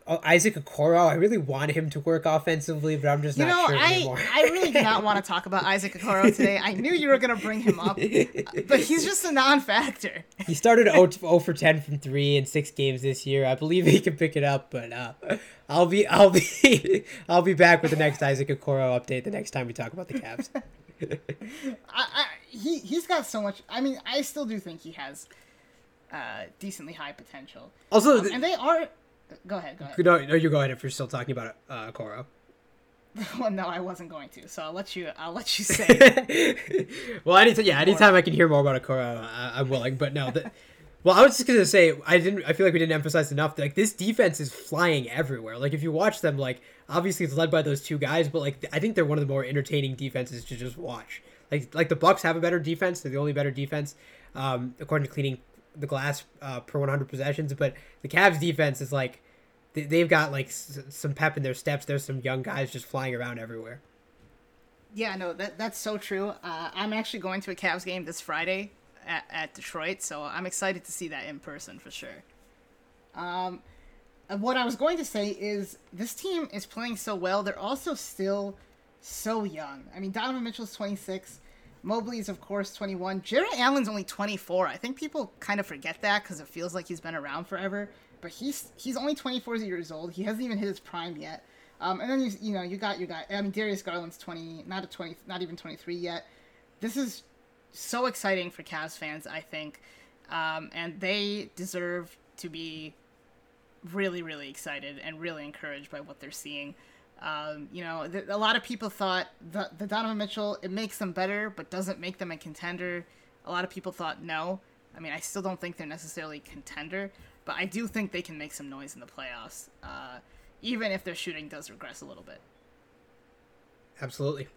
Isaac Okoro, I really want him to work offensively, but I'm just you not know, sure I, anymore. I really did not want to *laughs* talk about Isaac Okoro today. I knew you were going to bring him up, *laughs* but he's just a non-factor. He started 0, 0 for 10 from 3 in 6 games this year. I believe he can pick it up, but uh, I'll be I'll be *laughs* I'll be back with the next Isaac Okoro update the next time we talk about the Cavs. I, I, he he's got so much. I mean, I still do think he has uh, decently high potential. Also, um, and they are Go ahead. Go ahead. No, no, you go ahead if you're still talking about uh, Koro. *laughs* well, no, I wasn't going to. So I'll let you. I'll let you *laughs* say. well, anytime, yeah, anytime I can hear more about Okoro, uh, I'm willing. But no, the, well, I was just gonna say I didn't. I feel like we didn't emphasize enough. Like this defense is flying everywhere. Like if you watch them, like obviously it's led by those two guys, but like I think they're one of the more entertaining defenses to just watch. Like like the Bucks have a better defense. They're the only better defense, um, according to cleaning the glass uh, per 100 possessions. But the Cavs defense is like they, have got like s- some pep in their steps. There's some young guys just flying around everywhere. Yeah, no, that that's so true. Uh, I'm actually going to a Cavs game this Friday at, at Detroit, so I'm excited to see that in person for sure. Um, what I was going to say is this team is playing so well. They're also still so young. I mean, Donovan Mitchell's 26. Mobley is, of course, 21. Jarrett Allen's only 24. I think people kind of forget that because it feels like he's been around forever. But he's he's only 24 years old. He hasn't even hit his prime yet. Um, and then you you know you got you got I mean Darius Garland's 20, not a 20, not even 23 yet. This is so exciting for Cavs fans, I think, um, and they deserve to be really really excited and really encouraged by what they're seeing. Um, you know, th- a lot of people thought the, the Donovan Mitchell it makes them better, but doesn't make them a contender. A lot of people thought no. I mean, I still don't think they're necessarily contender, but I do think they can make some noise in the playoffs, uh, even if their shooting does regress a little bit. Absolutely.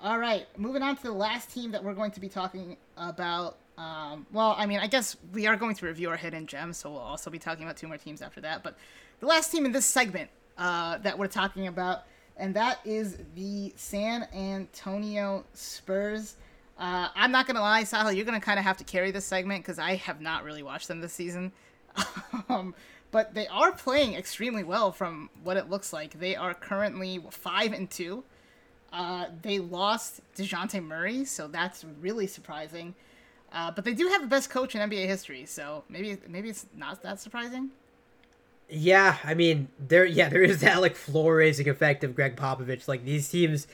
All right, moving on to the last team that we're going to be talking about. Um, well, I mean, I guess we are going to review our hidden gems, so we'll also be talking about two more teams after that. But the last team in this segment uh, that we're talking about, and that is the San Antonio Spurs. Uh, I'm not gonna lie, Sahil, you're gonna kind of have to carry this segment because I have not really watched them this season. *laughs* um, but they are playing extremely well from what it looks like. They are currently five and two. Uh, they lost Dejounte Murray, so that's really surprising. Uh, but they do have the best coach in NBA history, so maybe maybe it's not that surprising. Yeah, I mean, there yeah there is that like floor raising effect of Gregg Popovich. Like these teams,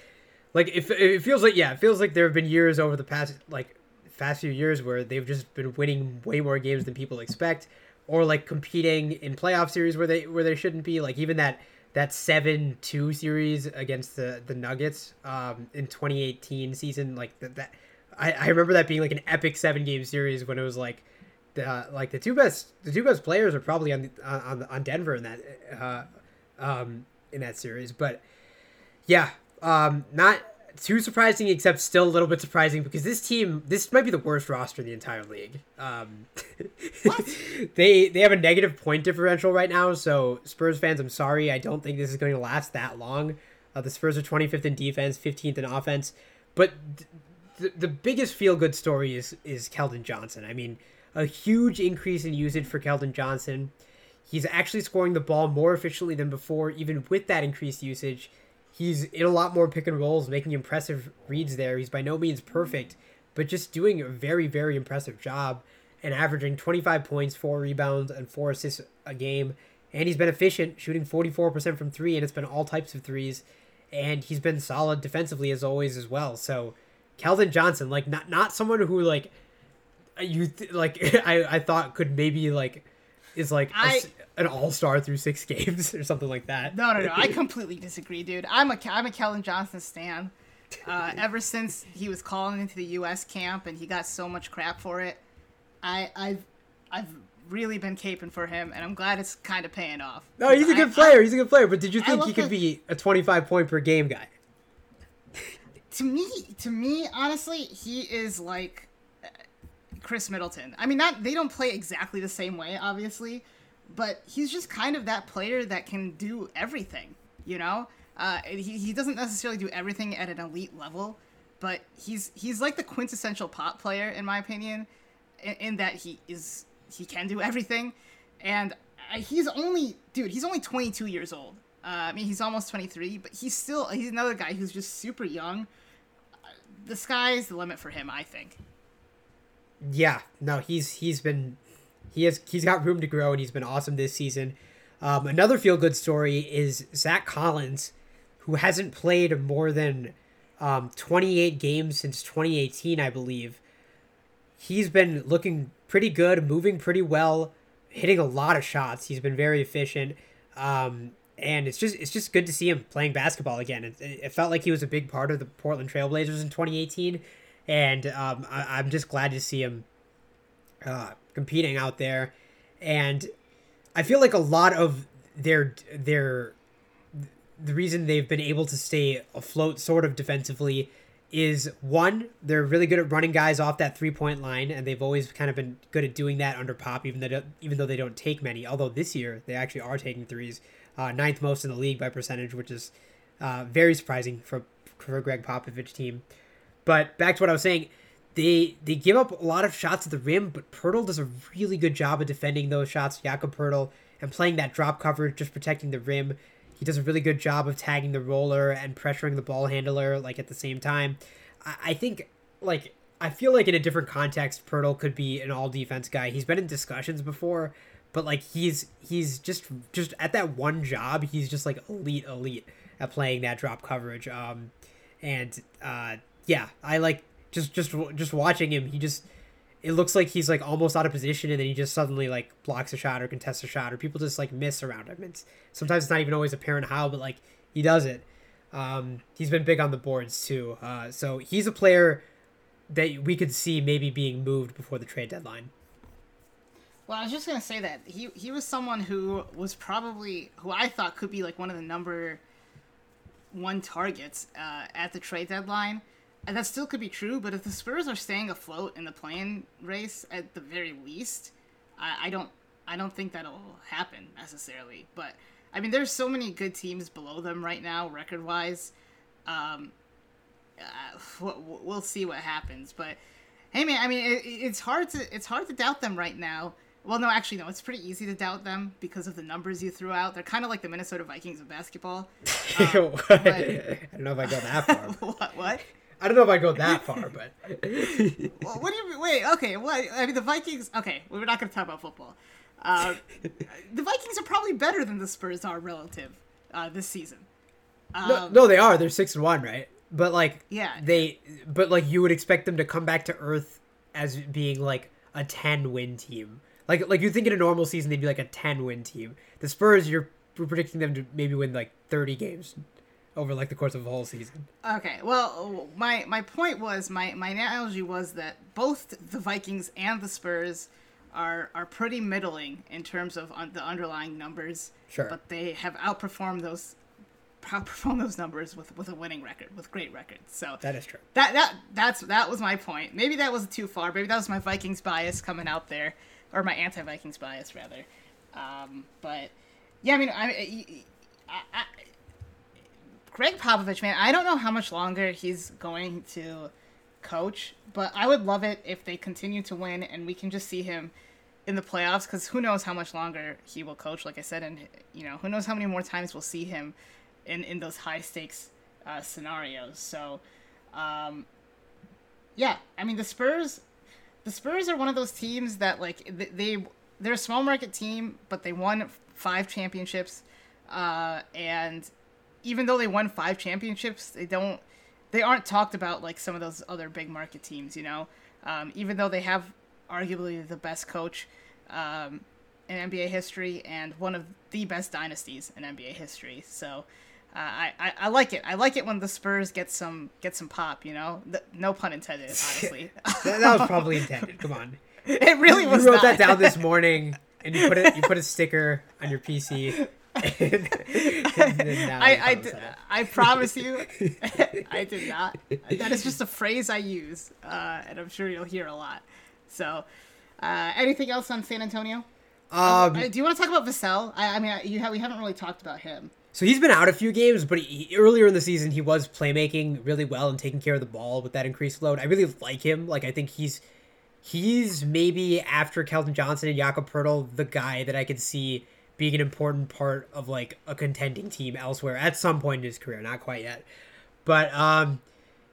like it, it feels like yeah, it feels like there have been years over the past like past few years where they've just been winning way more games than people expect, or like competing in playoff series where they where they shouldn't be. Like even that that seven two series against the the Nuggets um, in 2018 season, like that. that I, I remember that being like an epic seven game series when it was like the like the two best the two best players are probably on on on Denver in that uh, um, in that series. But yeah, um, not too surprising, except still a little bit surprising because this team this might be the worst roster in the entire league. Um, *laughs* they they have a negative point differential right now, so Spurs fans, I'm sorry, I don't think this is going to last that long. Uh, the Spurs are 25th in defense, 15th in offense, but. Th- the, the biggest feel good story is is Keldon Johnson. I mean, a huge increase in usage for Keldon Johnson. He's actually scoring the ball more efficiently than before, even with that increased usage. He's in a lot more pick and rolls, making impressive reads there. He's by no means perfect, but just doing a very, very impressive job and averaging 25 points, 4 rebounds, and 4 assists a game. And he's been efficient, shooting 44% from 3, and it's been all types of threes. And he's been solid defensively as always as well. So, Keldon Johnson, like, not, not someone who, like, you th- like *laughs* I, I thought could maybe like is like I, a, an all-star through six *laughs* games or something like that. No no no i *laughs* completely disagree dude. I'm a i'm a Keldon johnson stan. Uh, ever since he was calling into the us camp and he got so much crap for it i i've i've really been caping for him and i'm glad it's kind of paying off. No he's a good I, player I, he's a good player but did you think he could be a 25 point per game guy? To me to me honestly he is like Khris Middleton. I mean, not they don't play exactly the same way, obviously, but he's just kind of that player that can do everything. You know, uh, he he doesn't necessarily do everything at an elite level, but he's he's like the quintessential pop player in my opinion, in, in that he is he can do everything, and he's only dude he's only 22 years old. Uh, I mean, he's almost 23, but he's still he's another guy who's just super young. The sky's the limit for him, I think yeah, no, he's he's been he has he's got room to grow and he's been awesome this season. Um, another feel good story is Zach Collins, who hasn't played more than um, 28 games since 2018, I believe. He's been looking pretty good, moving pretty well, hitting a lot of shots. He's been very efficient, um, and it's just it's just good to see him playing basketball again. It, it felt like he was a big part of the Portland Trailblazers in 2018, and um, I, am just glad to see him uh, competing out there. And I feel like a lot of their their the reason they've been able to stay afloat sort of defensively is one they're really good at running guys off that three point line and they've always kind of been good at doing that under pop even though even though they don't take many although this year they actually are taking threes uh, ninth most in the league by percentage which is uh, very surprising for for a Gregg Popovich team but back to what I was saying, they they give up a lot of shots at the rim, but Poeltl does a really good job of defending those shots. Jakob Poeltl and playing that drop coverage, just protecting the rim. He does a really good job of tagging the roller and pressuring the ball handler like at the same time. I, I think like I feel like in a different context, Poeltl could be an all defense guy. He's been in discussions before, but like he's he's just just at that one job, he's just like elite elite at playing that drop coverage. Um, and uh, yeah, I like just just just watching him. He just it looks like he's like almost out of position, and then he just suddenly like blocks a shot or contests a shot, or people just like miss around him. It's sometimes it's not even always apparent how, but like he does it. Um, he's been big on the boards too, uh, so he's a player that we could see maybe being moved before the trade deadline. Well, I was just gonna say that he he was someone who was probably who I thought could be like one of the number one targets uh, at the trade deadline. And that still could be true, but if the Spurs are staying afloat in the play-in race at the very least, I, I don't I don't think that'll happen necessarily. But I mean, there's so many good teams below them right now, record-wise. Um, uh, we'll see what happens, but hey, man, I mean, it, it's hard to it's hard to doubt them right now. Well, no, actually, no. It's pretty easy to doubt them because of the numbers you threw out. They're kind of like the Minnesota Vikings of basketball. *laughs* Um, but... *laughs* I don't know if I go that far. *laughs* what? What? I don't know if I go that far, but. *laughs* well, what do you mean? Wait, okay. What? I mean, the Vikings. Okay, we're not going to talk about football. Uh, *laughs* the Vikings are probably better than the Spurs are relative uh, this season. Um, no, no, they are. They're six and one, right? But like, yeah, they. But like, you would expect them to come back to earth as being like a ten win team like like you think in a normal season they'd be like a ten win team. The Spurs, you're predicting them to maybe win like thirty games over like the course of a whole season. Okay. Well, my my point was my my analogy was that both the Vikings and the Spurs are are pretty middling in terms of un- the underlying numbers. Sure. But they have outperformed those outperformed those numbers with with a winning record, with great records. So that is true. That that that's that was my point. Maybe that was too far. Maybe that was my Vikings bias coming out there or my anti-Vikings bias rather. Um, but yeah, I mean, I, I, I, Gregg Popovich, man, I don't know how much longer he's going to coach, but I would love it if they continue to win and we can just see him in the playoffs because who knows how much longer he will coach. Like I said, and you know, who knows how many more times we'll see him in in those high stakes uh, scenarios. So, um, yeah, I mean, the Spurs the Spurs are one of those teams that like they they're a small market team, but they won five championships, uh, and even though they won five championships, they don't they aren't talked about like some of those other big market teams. You know, um, even though they have arguably the best coach um, in NBA history and one of the best dynasties in NBA history. So uh, I, I, I like it. I like it when the Spurs get some get some pop. You know, the, no pun intended. *laughs* Honestly, that, that, was probably *laughs* intended. Come on, it really was. You wrote not. that down this *laughs* morning, and you put it. You put a sticker on your PC. I I, d- I promise you, *laughs* *laughs* I did not. That is just a phrase I use, uh, and I'm sure you'll hear a lot. So, uh, anything else on San Antonio? Um, uh, do you want to talk about Vassell? I, I mean, you have, we haven't really talked about him. So he's been out a few games, but he, earlier in the season he was playmaking really well and taking care of the ball with that increased load. I really like him. Like I think he's he's maybe after Keldon Johnson and Jakob Poeltl the guy that I could see being an important part of like a contending team elsewhere at some point in his career. Not quite yet, but um,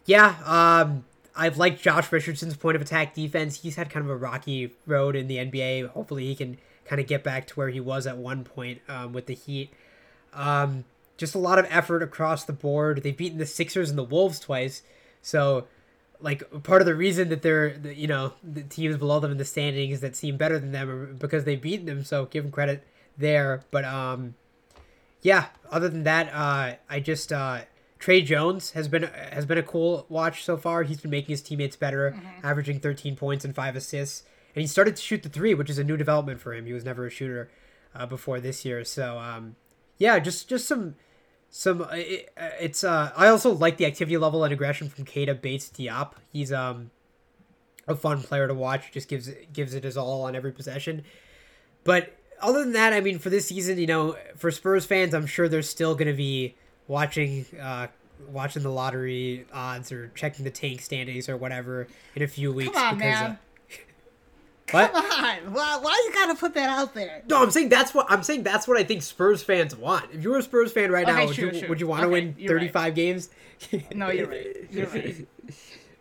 yeah. Um, I've liked Josh Richardson's point of attack defense. He's had kind of a rocky road in the NBA. Hopefully he can kind of get back to where he was at one point um, with the Heat. Um, just a lot of effort across the board. They've beaten the Sixers and the Wolves twice. So, like, part of the reason that they're, you know, the teams below them in the standings that seem better than them are because they've beaten them. So, give them credit there. But, um, yeah, other than that, uh, I just, uh, Tre Jones has been has been a cool watch so far. He's been making his teammates better, mm-hmm. averaging 13 points and five assists, and he started to shoot the three, which is a new development for him. He was never a shooter uh, before this year, so um, yeah, just just some some uh, it, uh, it's uh I also like the activity level and aggression from Keita Bates Diop. He's um a fun player to watch. Just gives gives it his all on every possession. But other than that, I mean, for this season, you know, for Spurs fans, I'm sure they're still going to be watching uh watching the lottery odds or checking the tank standings or whatever in a few weeks. Come on, because, man. Uh, *laughs* What? Come on, why, why you gotta put that out there? No, I'm saying that's what I'm saying. That's what I think Spurs fans want. If you were a Spurs fan right Okay, now, would you sure. would you want to Okay, win you're right. 35 games? No, you're right. You're *laughs* right.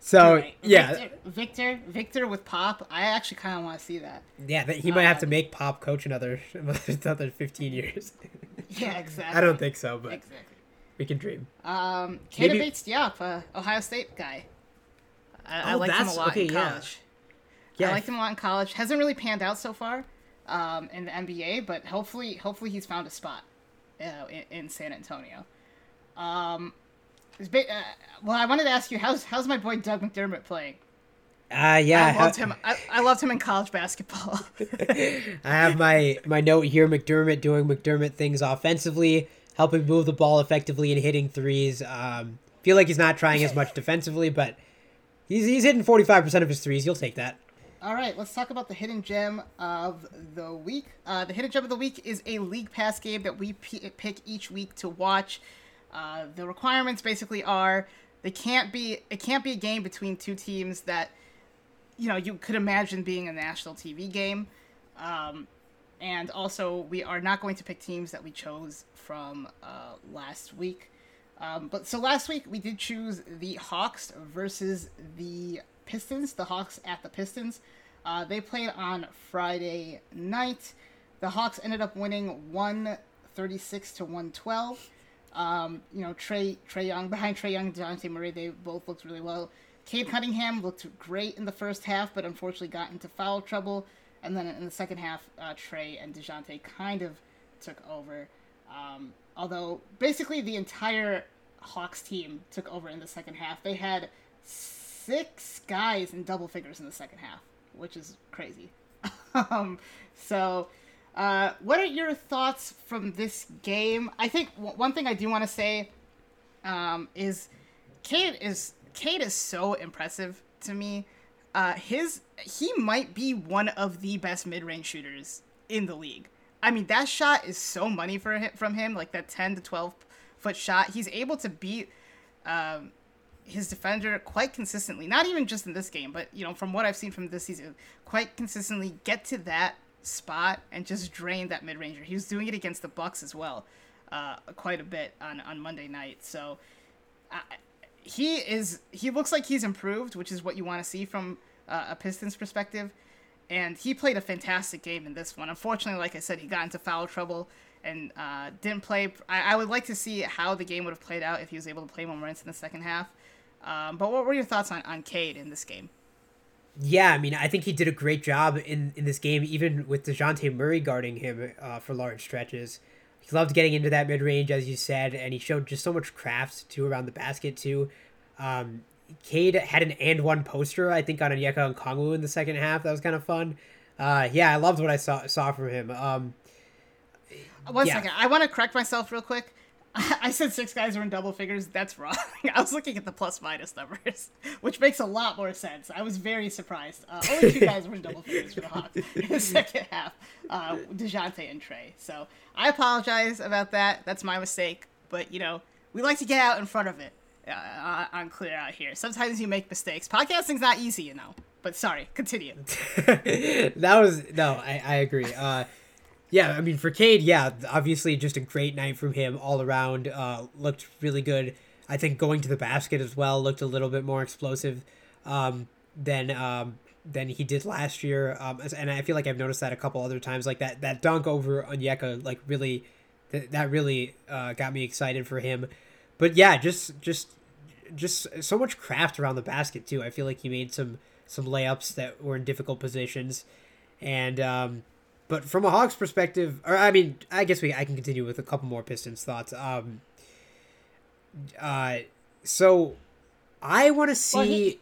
So right. yeah, Victor, Victor, Victor with Pop. I actually kind of want to see that. yeah, that he might have to Um, make Pop coach another *laughs* another 15 years. *laughs* Yeah, exactly. I don't think so, but exactly. we can dream. Um, Keita Maybe- Bates Diop, uh, Ohio State guy. I, I Oh, liked him a lot okay, in yeah. college. Yeah, I liked him a lot in college. Hasn't really panned out so far um, in the NBA, but hopefully, hopefully he's found a spot uh, in, in San Antonio. Um, uh, well, I wanted to ask you, how's how's my boy Doug McDermott playing? Uh, yeah, I loved him. I, I loved him in college basketball. *laughs* *laughs* I have my my note here. McDermott doing McDermott things offensively, helping move the ball effectively and hitting threes. Um, feel like he's not trying as much defensively, but he's he's hitting 45 percent of his threes. You'll take that. All right, let's talk about the hidden gem of the week. Uh, the hidden gem of the week is a league pass game that we p- pick each week to watch. Uh, the requirements basically are they can't be it can't be a game between two teams that you know you could imagine being a national TV game, um, and also we are not going to pick teams that we chose from uh, last week. Um, but so last week we did choose the Hawks versus the Pistons. The Hawks at the Pistons. Uh, they played on Friday night. The Hawks ended up winning one thirty six to one twelve. Um, you know Trae Trae Young behind Trae Young and Dejounte Murray. They both looked really well. Cade Cunningham looked great in the first half, but unfortunately got into foul trouble. And then in the second half, uh, Trae and Dejounte kind of took over. Um, although basically the entire Hawks team took over in the second half. They had six guys in double figures in the second half, which is crazy. *laughs* um, so, uh, what are your thoughts from this game? I think w- one thing I do want to say um, is Kate is Cade is so impressive to me. Uh, his he might be one of the best mid range shooters in the league. I mean, that shot is so money for him, from him, like that ten to twelve foot shot. He's able to beat um, his defender quite consistently. Not even just in this game, but you know, from what I've seen from this season, quite consistently get to that spot and just drained that mid ranger. He was doing it against the Bucks as well, uh, quite a bit on on Monday night. So. I, he is he looks like he's improved, which is what you want to see from uh, a Pistons perspective. And he played a fantastic game in this one. Unfortunately, like I said, he got into foul trouble and uh, didn't play. I, I would like to see how the game would have played out if he was able to play more minutes in the second half. Um, but what were your thoughts on, on Cade in this game? Yeah, I mean, I think he did a great job in, in this game, even with DeJounte Murray guarding him uh, for large stretches. He loved getting into that mid range, as you said, and he showed just so much craft, too, around the basket, too. Um, Cade had an and one poster, I think, on Onyeka Okongwu in the second half. That was kind of fun. Uh, yeah, I loved what I saw saw from him. Um, One Yeah. second, I want to correct myself real quick. *laughs* I said six guys were in double figures. That's wrong. *laughs* I was looking at the plus minus numbers, *laughs* which makes a lot more sense. I was very surprised. Uh, only two guys were in double figures for the Hawks in the second half, uh, Dejounte and Trae. So I apologize about that. That's my mistake. But you know, we like to get out in front of it uh, on Clear Out here. Sometimes you make mistakes. Podcasting's not easy, you know. But sorry, continue. that was no, I, I agree. Uh, yeah, I mean for Cade, yeah, obviously just a great night from him all around. Uh, looked really good. I think going to the basket as well looked a little bit more explosive um, than um, than he did last year. Um, and I feel like I've noticed that a couple other times, like that that dunk over Onyeka, like really, that that really uh, got me excited for him. But yeah, just just just so much craft around the basket too. I feel like he made some some layups that were in difficult positions, and um, but from a Hawks perspective, or I mean, I guess we I can continue with a couple more Pistons thoughts. Um, uh, so I want to see. Well, he-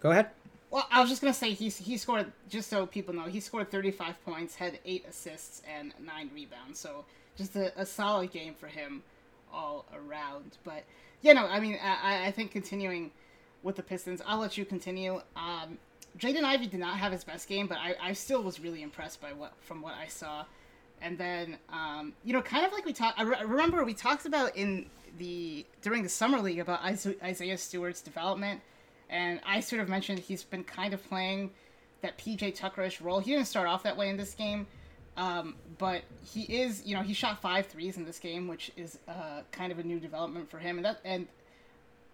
Go ahead. Well, I was just gonna say he he scored just so people know he scored 35 points, had eight assists and nine rebounds. So just a, a solid game for him all around. But yeah, no, I mean I, I think continuing with the Pistons, I'll let you continue. Um, Jaden Ivey did not have his best game, but I, I still was really impressed by what from what I saw. And then um, you know, kind of like we talked. I, re- I remember we talked about in the during the summer league about Isaiah Isaiah Stewart's development and I sort of mentioned he's been kind of playing that PJ Tuckerish role. He didn't start off that way in this game, um, but he is, you know, he shot five threes in this game, which is uh, kind of a new development for him. And that, and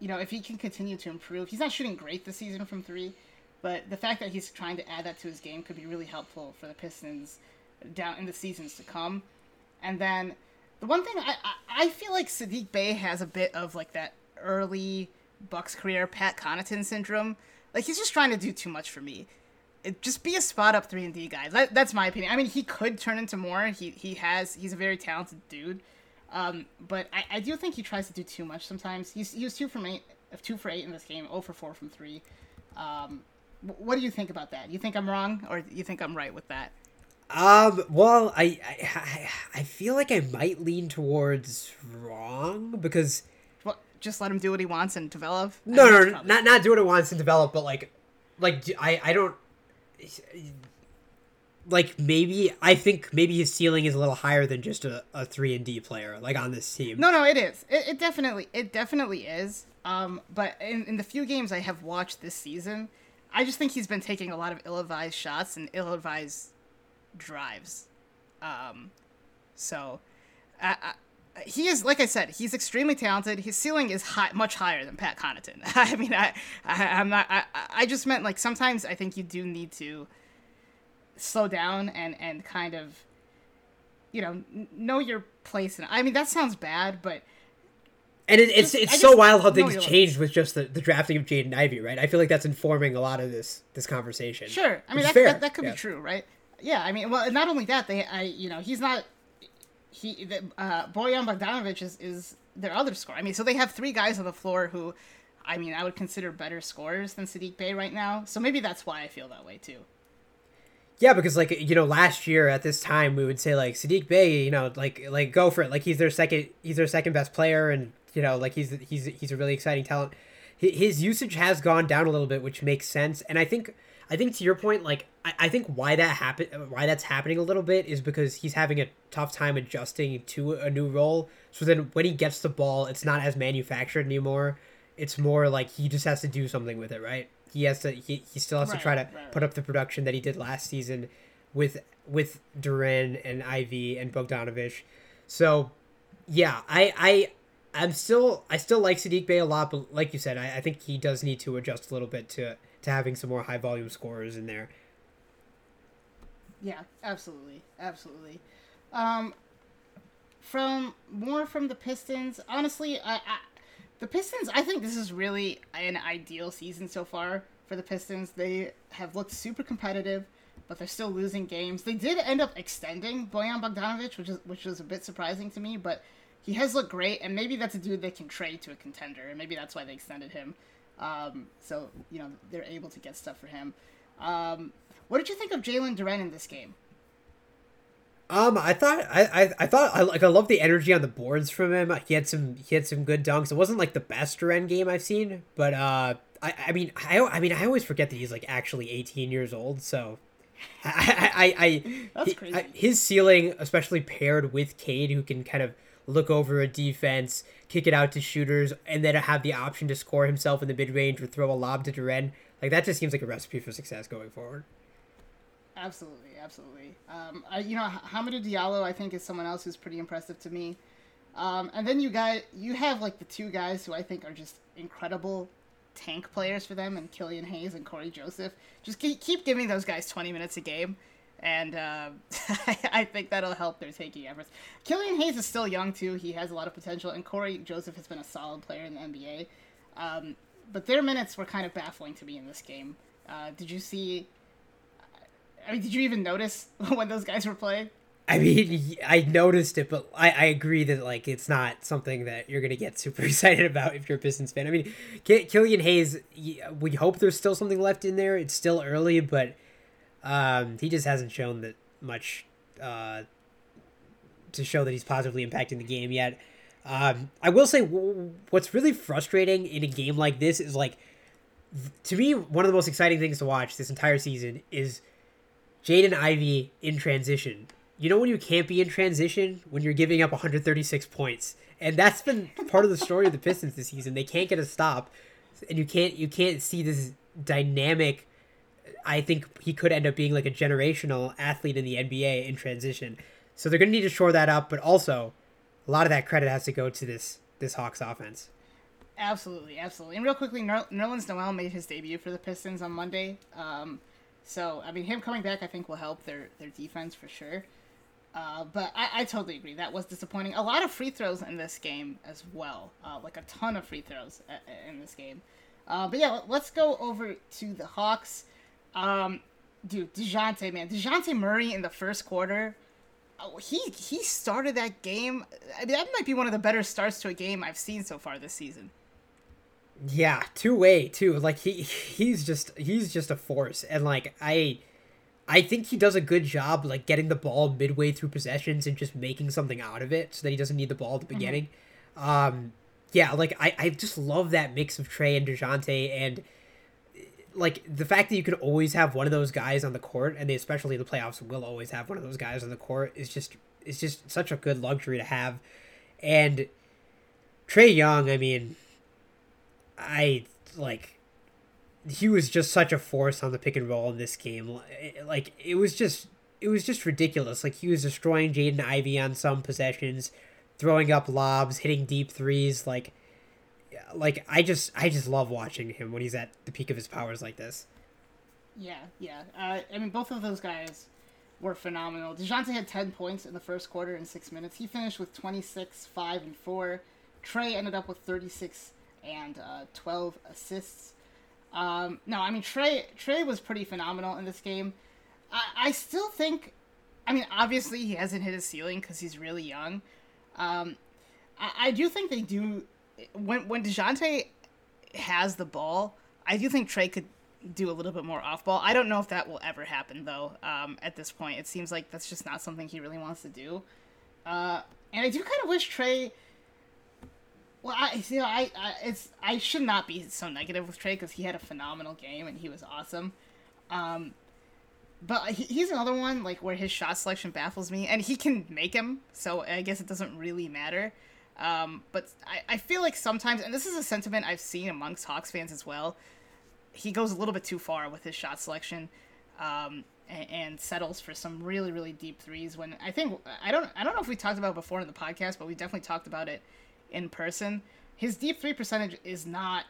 you know, if he can continue to improve, he's not shooting great this season from three, but the fact that he's trying to add that to his game could be really helpful for the Pistons down in the seasons to come. And then the one thing I, I, I feel like Saddiq Bey has a bit of like that early Bucks career Pat Connaughton syndrome. Like he's just trying to do too much for me. It, just be a spot up three and D guy. That, that's my opinion. I mean, he could turn into more. He he has. He's a very talented dude. Um, but I, I do think he tries to do too much sometimes. He's he was two from eight, two for eight in this game, 0 for four from three. Um, what do you think about that? You think I'm wrong, or you think I'm right with that? Um. Well, I, I I feel like I might lean towards wrong because. Well, just let him do what he wants and develop. No, I mean, no, not not do what he wants and develop, but like, like I I don't. Like maybe I think maybe his ceiling is a little higher than just a, a three and D player like on this team. No, no, it is. It, it definitely it definitely is. Um, but in, in the few games I have watched this season, I just think he's been taking a lot of ill-advised shots and ill-advised drives. Um, so, I, he is like I said, he's extremely talented. His ceiling is high, much higher than Pat Connaughton. *laughs* I mean, I, I am not. I, I just meant like sometimes I think you do need to slow down and and kind of, you know, know your place. And I mean, that sounds bad, but. And it, it's it's so wild how things changed with just the, the drafting of Jaden Ivey, right? I feel like that's informing a lot of this this conversation. Sure, I mean that, that, that, could yeah. be true, right? Yeah, I mean, well, not only that, they, I, you know, he's not. He, the, uh, Bojan Bogdanovic is is their other scorer. I mean, so they have three guys on the floor who, I mean, I would consider better scorers than Saddiq Bey right now. So maybe that's why I feel that way too. Yeah, because like you know, last year at this time we would say like Saddiq Bey, you know, like like go for it, like he's their second, he's their second best player, and you know, like he's he's he's a really exciting talent. His usage has gone down a little bit, which makes sense, and I think I think to your point, like I, I think why that happen why that's happening a little bit is because he's having a tough time adjusting to a new role. So then when he gets the ball, it's not as manufactured anymore. It's more like he just has to do something with it, right? He has to he, he still has right, to try to right, put up the production that he did last season with with Duren and Ivey and Bogdanovic. So yeah, I I I'm still I still like Saddiq Bey a lot, but like you said, I, I think he does need to adjust a little bit to to having some more high volume scorers in there. Yeah, absolutely, absolutely. Um, from more from the Pistons, honestly, I, I, the Pistons. I think this is really an ideal season so far for the Pistons. They have looked super competitive, but they're still losing games. They did end up extending Bojan Bogdanovic, which is which was a bit surprising to me, but he has looked great, and maybe that's a dude they can trade to a contender, and maybe that's why they extended him. Um, so you know they're able to get stuff for him. Um, what did you think of Jalen Duren in this game? Um, I thought I, I, I thought I like I love the energy on the boards from him. He had some he had some good dunks. It wasn't like the best Duren game I've seen, but uh, I I mean I I mean I always forget that he's like actually 18 years old. So I I, I, *laughs* That's crazy. I, his ceiling, especially paired with Cade, who can kind of look over a defense, kick it out to shooters, and then have the option to score himself in the mid range or throw a lob to Duren. Like that just seems like a recipe for success going forward. Absolutely, absolutely. Um, I, you know, Hamidou Diallo, I think, is someone else who's pretty impressive to me. Um, and then you guys, you have like the two guys who I think are just incredible tank players for them, and Killian Hayes and Cory Joseph. Just keep, keep giving those guys twenty minutes a game and uh, *laughs* I think that'll help their taking efforts. Killian Hayes is still young too; he has a lot of potential, and Cory Joseph has been a solid player in the NBA. Um, but their minutes were kind of baffling to me in this game. Uh, did you see? I mean, did you even notice *laughs* when those guys were playing? I mean, I noticed it, but I, I agree that like it's not something that you're gonna get *laughs* super excited about if you're a Pistons fan. I mean, Killian Hayes, we hope there's still something left in there. It's still early, but um, he just hasn't shown that much uh, to show that he's positively impacting the game yet. Um, I will say w- what's really frustrating in a game like this is like to me one of the most exciting things to watch this entire season is Jaden Ivey in transition. You know when you can't be in transition when you're giving up 136 points, and that's been part of the story of the Pistons this season. They can't get a stop, and you can't you can't see this dynamic I think he could end up being like a generational athlete in the NBA in transition. So they're going to need to shore that up, but also a lot of that credit has to go to this this Hawks offense. Absolutely, absolutely. And real quickly, Ner- Nerlens Noel made his debut for the Pistons on Monday. Um, so I mean, him coming back, I think, will help their their defense for sure. Uh, but I, I totally agree. That was disappointing. A lot of free throws in this game as well. Uh, like a ton of free throws in this game. Uh, but yeah, let's go over to the Hawks. Um, dude, Dejounte, man, Dejounte Murray in the first quarter. Oh, he he started that game. I mean, that might be one of the better starts to a game I've seen so far this season. Yeah, two way too. Like he he's just he's just a force, and like I I think he does a good job like getting the ball midway through possessions and just making something out of it so that he doesn't need the ball at the mm-hmm. beginning. Mm-hmm. Um, yeah, like I, I just love that mix of Trae and Dejounte and like the fact that you can always have one of those guys on the court and they especially in the playoffs will always have one of those guys on the court is just is just such a good luxury to have. And Trae Young, I mean I like he was just such a force on the pick and roll in this game. Eh, like it was just it was just ridiculous. Like he was destroying Jaden Ivey on some possessions, throwing up lobs, hitting deep threes. Like like I just I just love watching him when he's at the peak of his powers like this. Yeah, yeah. Uh, I mean, both of those guys were phenomenal. Dejounte had ten points in the first quarter in six minutes. He finished with twenty six, five, and four. Trae ended up with thirty six and uh, twelve assists. Um, no, I mean Trey. Trae was pretty phenomenal in this game. I, I still think. I mean, obviously he hasn't hit his ceiling because he's really young. Um, I, I do think they do. When when Dejounte has the ball, I do think Trae could do a little bit more off ball. I don't know if that will ever happen though. Um, at this point, it seems like that's just not something he really wants to do. Uh, and I do kind of wish Trae. well, I you know I, I it's I should not be so negative with Trae because he had a phenomenal game and he was awesome. Um, but he, he's another one like where his shot selection baffles me, and he can make them, so I guess it doesn't really matter. Um, but I, I feel like sometimes, and this is a sentiment I've seen amongst Hawks fans as well, he goes a little bit too far with his shot selection. Um, and, and settles for some really really deep threes when I think I don't I don't know if we talked about it before in the podcast but we definitely talked about it in person, his deep three percentage is not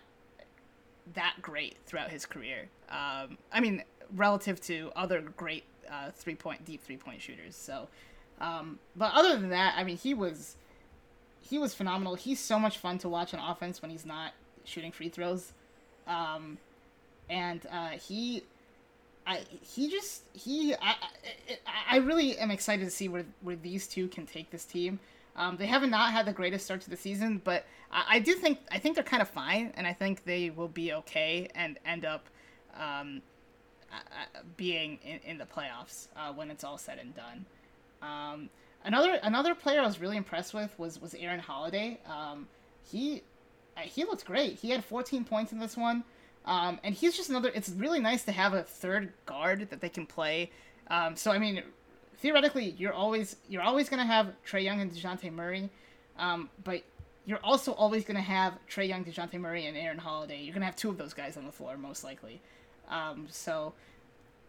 that great throughout his career. Um, I mean, relative to other great uh, three point deep three point shooters. So, um, but other than that, I mean, he was he was phenomenal. He's so much fun to watch on offense when he's not shooting free throws, um, and uh, he. I, he just he I, I, I really am excited to see where where these two can take this team. Um, they have not had the greatest start to the season, but I, I, do think I think they're kind of fine, and I think they will be okay and end up um, uh, being in, in, the playoffs uh, when it's all said and done. Um, another another player I was really impressed with was was Aaron Holiday. Um, he uh, he looked great. He had 14 points in this one. Um, and he's just another. It's really nice to have a third guard that they can play. Um, so I mean, theoretically, you're always you're always gonna have Trae Young and Dejounte Murray, um, but you're also always gonna have Trae Young, Dejounte Murray, and Aaron Holiday. You're gonna have two of those guys on the floor most likely. Um, so,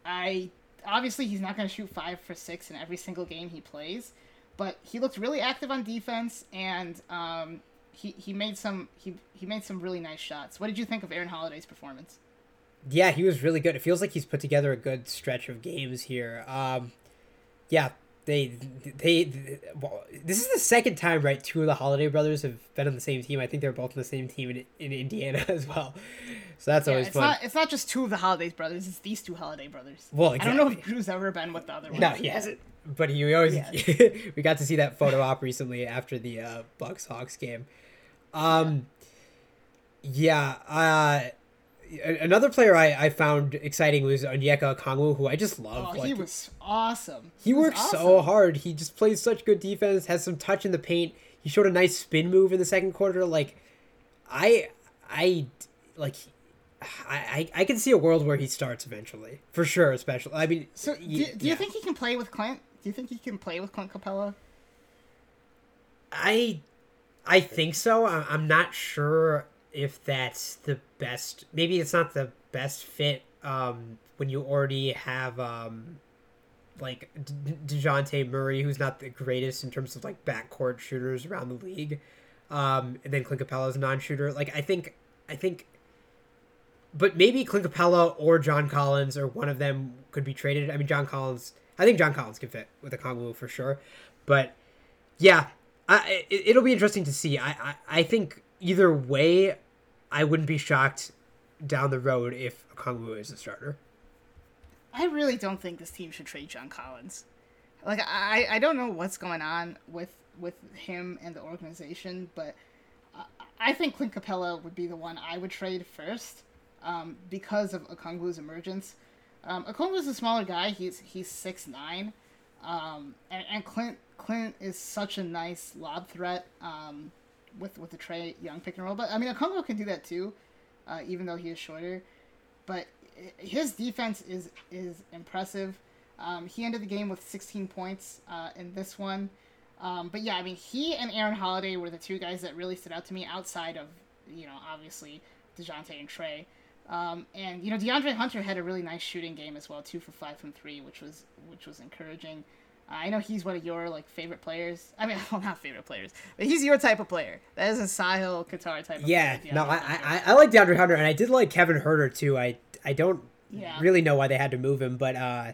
I obviously he's not gonna shoot five for six in every single game he plays, but he looked really active on defense and um, he, he made some he, he made some really nice shots. What did you think of Aaron Holiday's performance? Yeah, he was really good. It feels like he's put together a good stretch of games here. Um, yeah, they, they, they well, this is the second time, right? Two of the Holiday brothers have been on the same team. I think they're both on the same team in, in Indiana *laughs* as well. So that's yeah, always it's fun. Not, it's not just two of the Holiday brothers; it's these two Holiday brothers. Well, exactly. I don't know if Jrue's ever been with the other one. No, he hasn't. But he always yeah. *laughs* we got to see that photo *laughs* op recently after the uh, Bucks Hawks game. Um, yeah. yeah uh, another player I, I found exciting was Onyeka Okongwu, who I just love. Oh, like, he was awesome. He, he works awesome. so hard. He just plays such good defense. Has some touch in the paint. He showed a nice spin move in the second quarter. Like, I, I, like, I, I, I can see a world where he starts eventually for sure. Especially, I mean, so do, do you think he can play with Clint? Do you think he can play with Clint Capela? I, I think so. I'm not sure if that's the best. Maybe it's not the best fit um, when you already have um, like Dejounte Murray, who's not the greatest in terms of like backcourt shooters around the league, um, and then Clint Capela's a non-shooter. Like I think, I think, but maybe Clint Capela or John Collins or one of them could be traded. I mean, John Collins. I think John Collins can fit with Okongwu for sure, but yeah, I, it, will be interesting to see. I, I I think either way, I wouldn't be shocked down the road if Okongwu is a starter. I really don't think this team should trade John Collins. Like I, I don't know what's going on with with him and the organization, but I think Clint Capela would be the one I would trade first um, because of Okongwu's emergence. Um, Okongwu's a smaller guy. He's he's six nine, um, and, and Clint Clint is such a nice lob threat um, with with the Trae Young pick and roll. But I mean, Okongwu can do that too, uh, even though he is shorter. But his defense is is impressive. Um, he ended the game with 16 points uh, in this one. Um, but yeah, I mean, he and Aaron Holiday were the two guys that really stood out to me outside of, you know, obviously Dejounte and Trae. Um, and you know, DeAndre Hunter had a really nice shooting game as well, two for five from three, which was which was encouraging. I know he's one of your like favorite players. I mean, *laughs* well, not favorite players, but he's your type of player. That is a Sahil Qatar type. Yeah, player, no, I, I I like DeAndre Hunter, and I did like Kevin Huerter too. I I don't yeah. really know why they had to move him, but uh,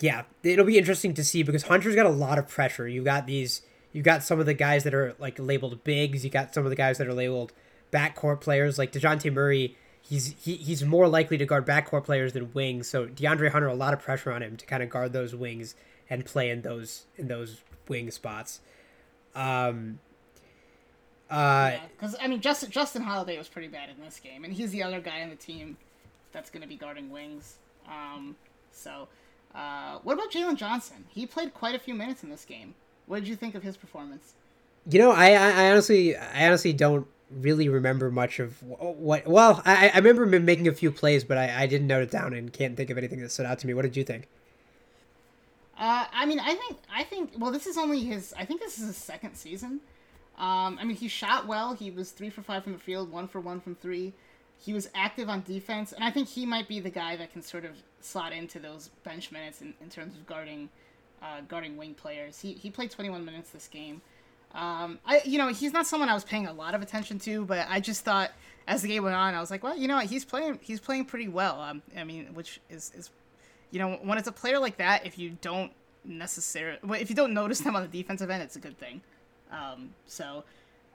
yeah, it'll be interesting to see because Hunter's got a lot of pressure. You got these, you got some of the guys that are like labeled bigs. You got some of the guys that are labeled backcourt players, like Dejounte Murray. He's he, he's more likely to guard backcourt players than wings. So DeAndre Hunter, a lot of pressure on him to kind of guard those wings and play in those in those wing spots. Um, uh, because yeah, I mean, Justin Justin Holiday was pretty bad in this game, and he's the other guy on the team that's going to be guarding wings. Um, so, uh, what about Jalen Johnson? He played quite a few minutes in this game. What did you think of his performance? You know, I, I honestly, I honestly don't really remember much of what. Well, I, I remember him making a few plays, but I, I didn't note it down and can't think of anything that stood out to me. What did you think? Uh, I mean, I think, I think. Well, this is only his. I think this is his second season. Um, I mean, he shot well. He was three for five from the field, one for one from three he was active on defense, and I think he might be the guy that can sort of slot into those bench minutes in, in terms of guarding uh, guarding wing players. He he played 21 minutes this game. Um, I you know he's not someone I was paying a lot of attention to, but I just thought as the game went on, I was like, well, you know what, he's playing he's playing pretty well. Um, I mean, which is is you know when it's a player like that, if you don't necessarily if you don't notice them on the defensive end, it's a good thing. Um, so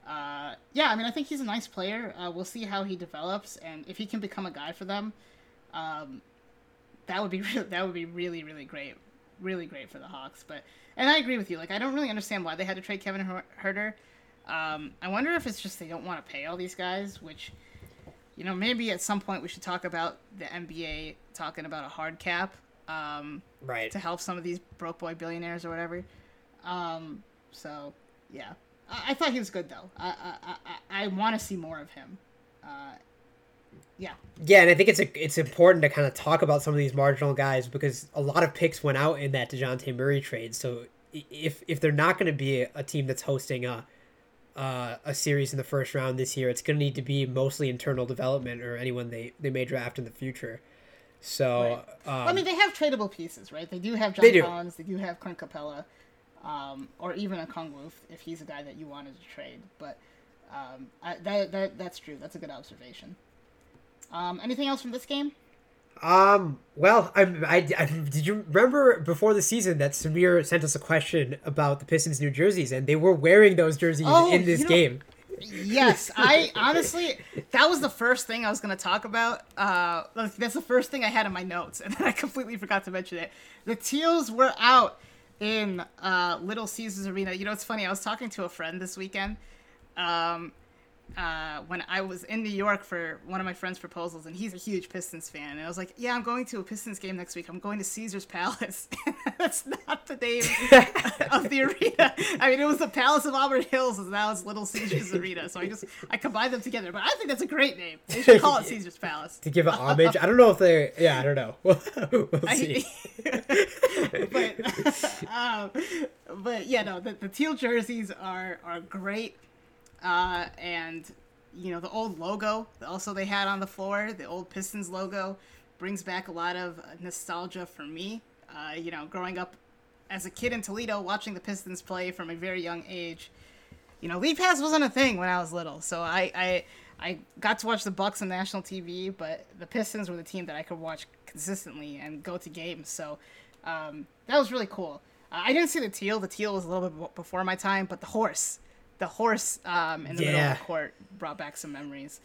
uh, yeah, I mean, I think he's a nice player. Uh, we'll see how he develops, and if he can become a guy for them, um, that would be *laughs* re- that would be really really great, really great for the Hawks. But and I agree with you. Like, I don't really understand why they had to trade Kevin Huerter. Um, I wonder if it's just they don't want to pay all these guys, which, you know, maybe at some point we should talk about the NBA talking about a hard cap, um, right, to help some of these broke boy billionaires or whatever. Um, so yeah. I, I thought he was good though. I I I, I want to see more of him. Uh, yeah. Yeah, and I think it's a, it's important to kind of talk about some of these marginal guys because a lot of picks went out in that Dejounte Murray trade. So if if they're not going to be a, a, team that's hosting a uh, a series in the first round this year, it's going to need to be mostly internal development or anyone they, they may draft in the future. So, right. um, I mean, they have tradable pieces, right? They do have John they Collins, they do have Clint Capela um, or even a Okongwu if he's a guy that you wanted to trade. But um, I, that, that that's true. That's a good observation. Um, anything else from this game? Um. Well, I, I, I, did you remember before the season that Samir sent us a question about the Pistons' new jerseys, and they were wearing those jerseys oh, in this you know, game. Yes, I honestly that was the first thing I was going to talk about. Uh, that's the first thing I had in my notes, and *laughs* then I completely forgot to mention it. The teals were out in uh, Little Caesars Arena. You know, it's funny. I was talking to a friend this weekend. Um, uh, when I was in New York for one of my friend's proposals, and he's a huge Pistons fan. And I was like, "Yeah, I'm going to a Pistons game next week. I'm going to Caesar's Palace." *laughs* That's not the name *laughs* of the arena. I mean, it was the Palace of Auburn Hills, and now it's Little Caesars Arena. So I just I combined them together. But I think that's a great name. They should call it Caesar's Palace to give it homage. I don't know if they. Yeah, I don't know. *laughs* we'll see. I, but um, but yeah, no, the, the teal jerseys are are great uh, and you know the old logo also they had on the floor, the old Pistons logo. brings back a lot of nostalgia for me. Uh, you know, growing up as a kid in Toledo, watching the Pistons play from a very young age. You know, league pass wasn't a thing when I was little, so I I, I got to watch the Bucks on national TV, but the Pistons were the team that I could watch consistently and go to games. So um, that was really cool. Uh, I didn't see the teal. The teal was a little bit before my time, but the horse, the horse um, in the middle of the court brought back some memories.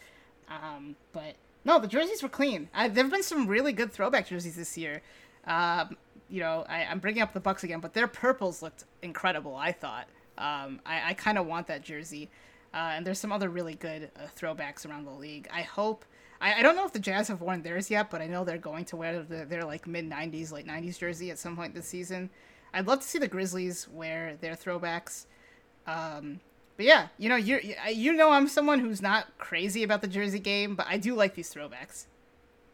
Um, but no, the jerseys were clean. I, there have been some really good throwback jerseys this year. Um, you know, I, I'm bringing up the Bucks again, but their purples looked incredible. I thought. Um, I, I kind of want that jersey. Uh, and there's some other really good uh, throwbacks around the league. I hope. I, I don't know if the Jazz have worn theirs yet, but I know they're going to wear their, their like mid '90s, late '90s jersey at some point this season. I'd love to see the Grizzlies wear their throwbacks. Um, but yeah, you know, you you know, I'm someone who's not crazy about the jersey game, but I do like these throwbacks.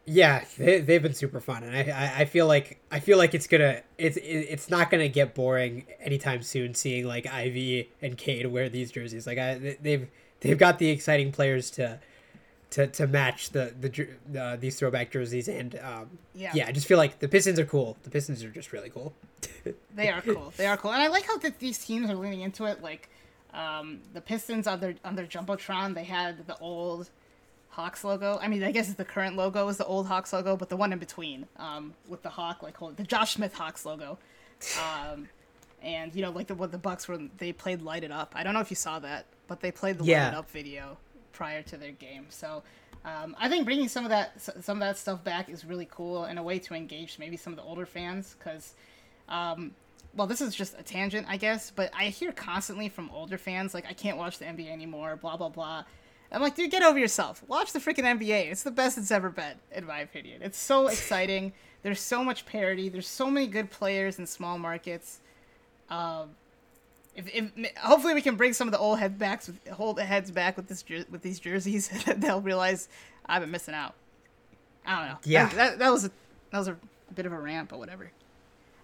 Yeah, they, they've been super fun, and I, I I feel like I feel like it's gonna it's it's not gonna get boring anytime soon. Seeing like Ivey and Cade wear these jerseys, like I they- they've they've got the exciting players to to, to match the the uh, these throwback jerseys, and um, Yeah. yeah, I just feel like the Pistons are cool. The Pistons are just really cool. *laughs* They are cool. They are cool, and I like how that these teams are leaning into it. Like um, the Pistons on their on their jumbotron, they had the old Hawks logo. I mean, I guess the current logo is the old Hawks logo, but the one in between um, with the hawk, like hold, the Josh Smith Hawks logo. Um, and you know, like the what the Bucks were, they played "Light It Up." I don't know if you saw that, but they played the Yeah. "Light It Up" video prior to their game. So um, I think bringing some of that some of that stuff back is really cool and a way to engage maybe some of the older fans because um, well, this is just a tangent, I guess, but I hear constantly from older fans like, I can't watch the NBA anymore, blah blah blah. I'm like, dude, get over yourself. Watch the freaking NBA. It's the best it's ever been, in my opinion. It's so *laughs* exciting. There's so much parity. There's so many good players in small markets. Um, if, if hopefully we can bring some of the old head backs, with, hold the heads back with this jer- with these jerseys, *laughs* they'll realize I've been missing out. I don't know. Yeah. that, that, that was a that was a bit of a rant, but whatever.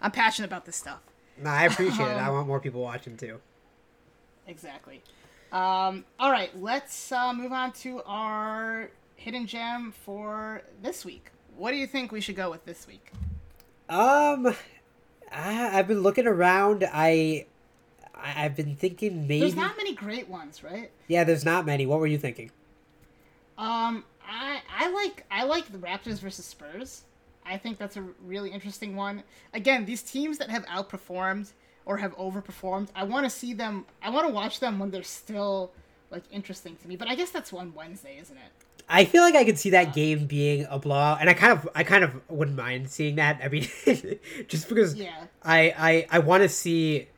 I'm passionate about this stuff. No, I appreciate it. I Um, want more people watching too. Exactly. Um, all right, let's uh, move on to our hidden gem for this week. What do you think we should go with this week? Um, I, I've been looking around. I I- I've been thinking maybe. There's not many great ones, right? Yeah, there's not many. What were you thinking? Um, I I like I like the Raptors versus Spurs. I think that's a really interesting one. Again, these teams that have outperformed or have overperformed, I want to see them. I want to watch them when they're still like interesting to me. But I guess that's one Wednesday, isn't it? I feel like I could see that game being a blowout, and I kind of, I kind of wouldn't mind seeing that. I mean, *laughs* just because Yeah. I, I, I want to see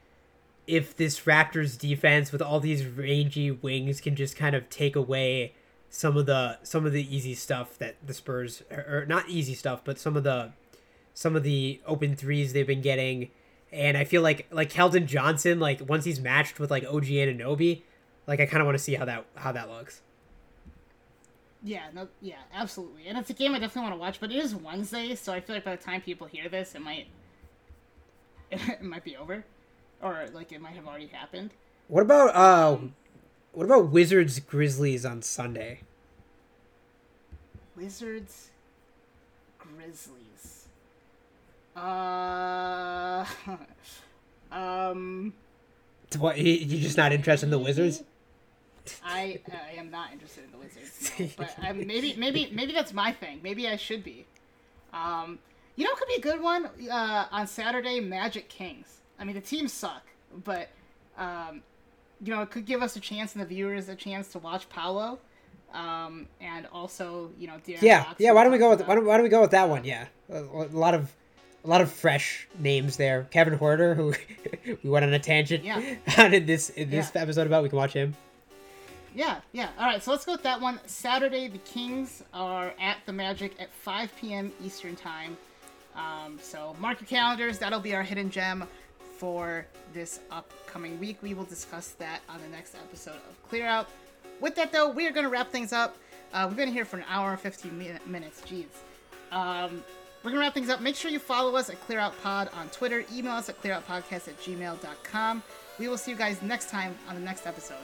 if this Raptors defense with all these rangy wings can just kind of take away some of the some of the easy stuff that the Spurs or, or not easy stuff, but some of the some of the open threes they've been getting. And I feel like like Keldon Johnson, like once he's matched with like OG Anunoby, like I kind of want to see how that how that looks. Yeah, no, yeah, absolutely. And it's a game I definitely want to watch, but it is Wednesday, so I feel like by the time people hear this, it might *laughs* it might be over, or like it might have already happened. What about uh, what about Wizards Grizzlies on Sunday? Wizards, Grizzlies. Uh, *laughs* um, What you- you're just not interested in the Wizards? I I am not interested in the Wizards, no. *laughs* but um, maybe maybe maybe that's my thing. Maybe I should be. Um, you know, it could be a good one uh, on Saturday. Magic Kings. I mean, the teams suck, but um, you know, it could give us a chance and the viewers a chance to watch Paolo, um, and also you know, Yeah, Fox, yeah. Why don't we go with why don't, why don't we go with that one? Yeah, a, a lot of a lot of fresh names there. Kevin Huerter, who *laughs* we went on a tangent Yeah. *laughs* on in this in this Yeah. episode about. We can watch him. Yeah, yeah. All right, so let's go with that one. Saturday, the Kings are at the Magic at 5 p.m. Eastern Time. Um, so mark your calendars. That'll be our hidden gem for this upcoming week. We will discuss that on the next episode of Clear Out. With that, though, we are going to wrap things up. Uh, we've been here for an hour and 15 min- minutes. Jeez. Um, we're going to wrap things up. Make sure you follow us at Clear Out Pod on Twitter. Email us at clearoutpodcast at gmail.com. We will see you guys next time on the next episode.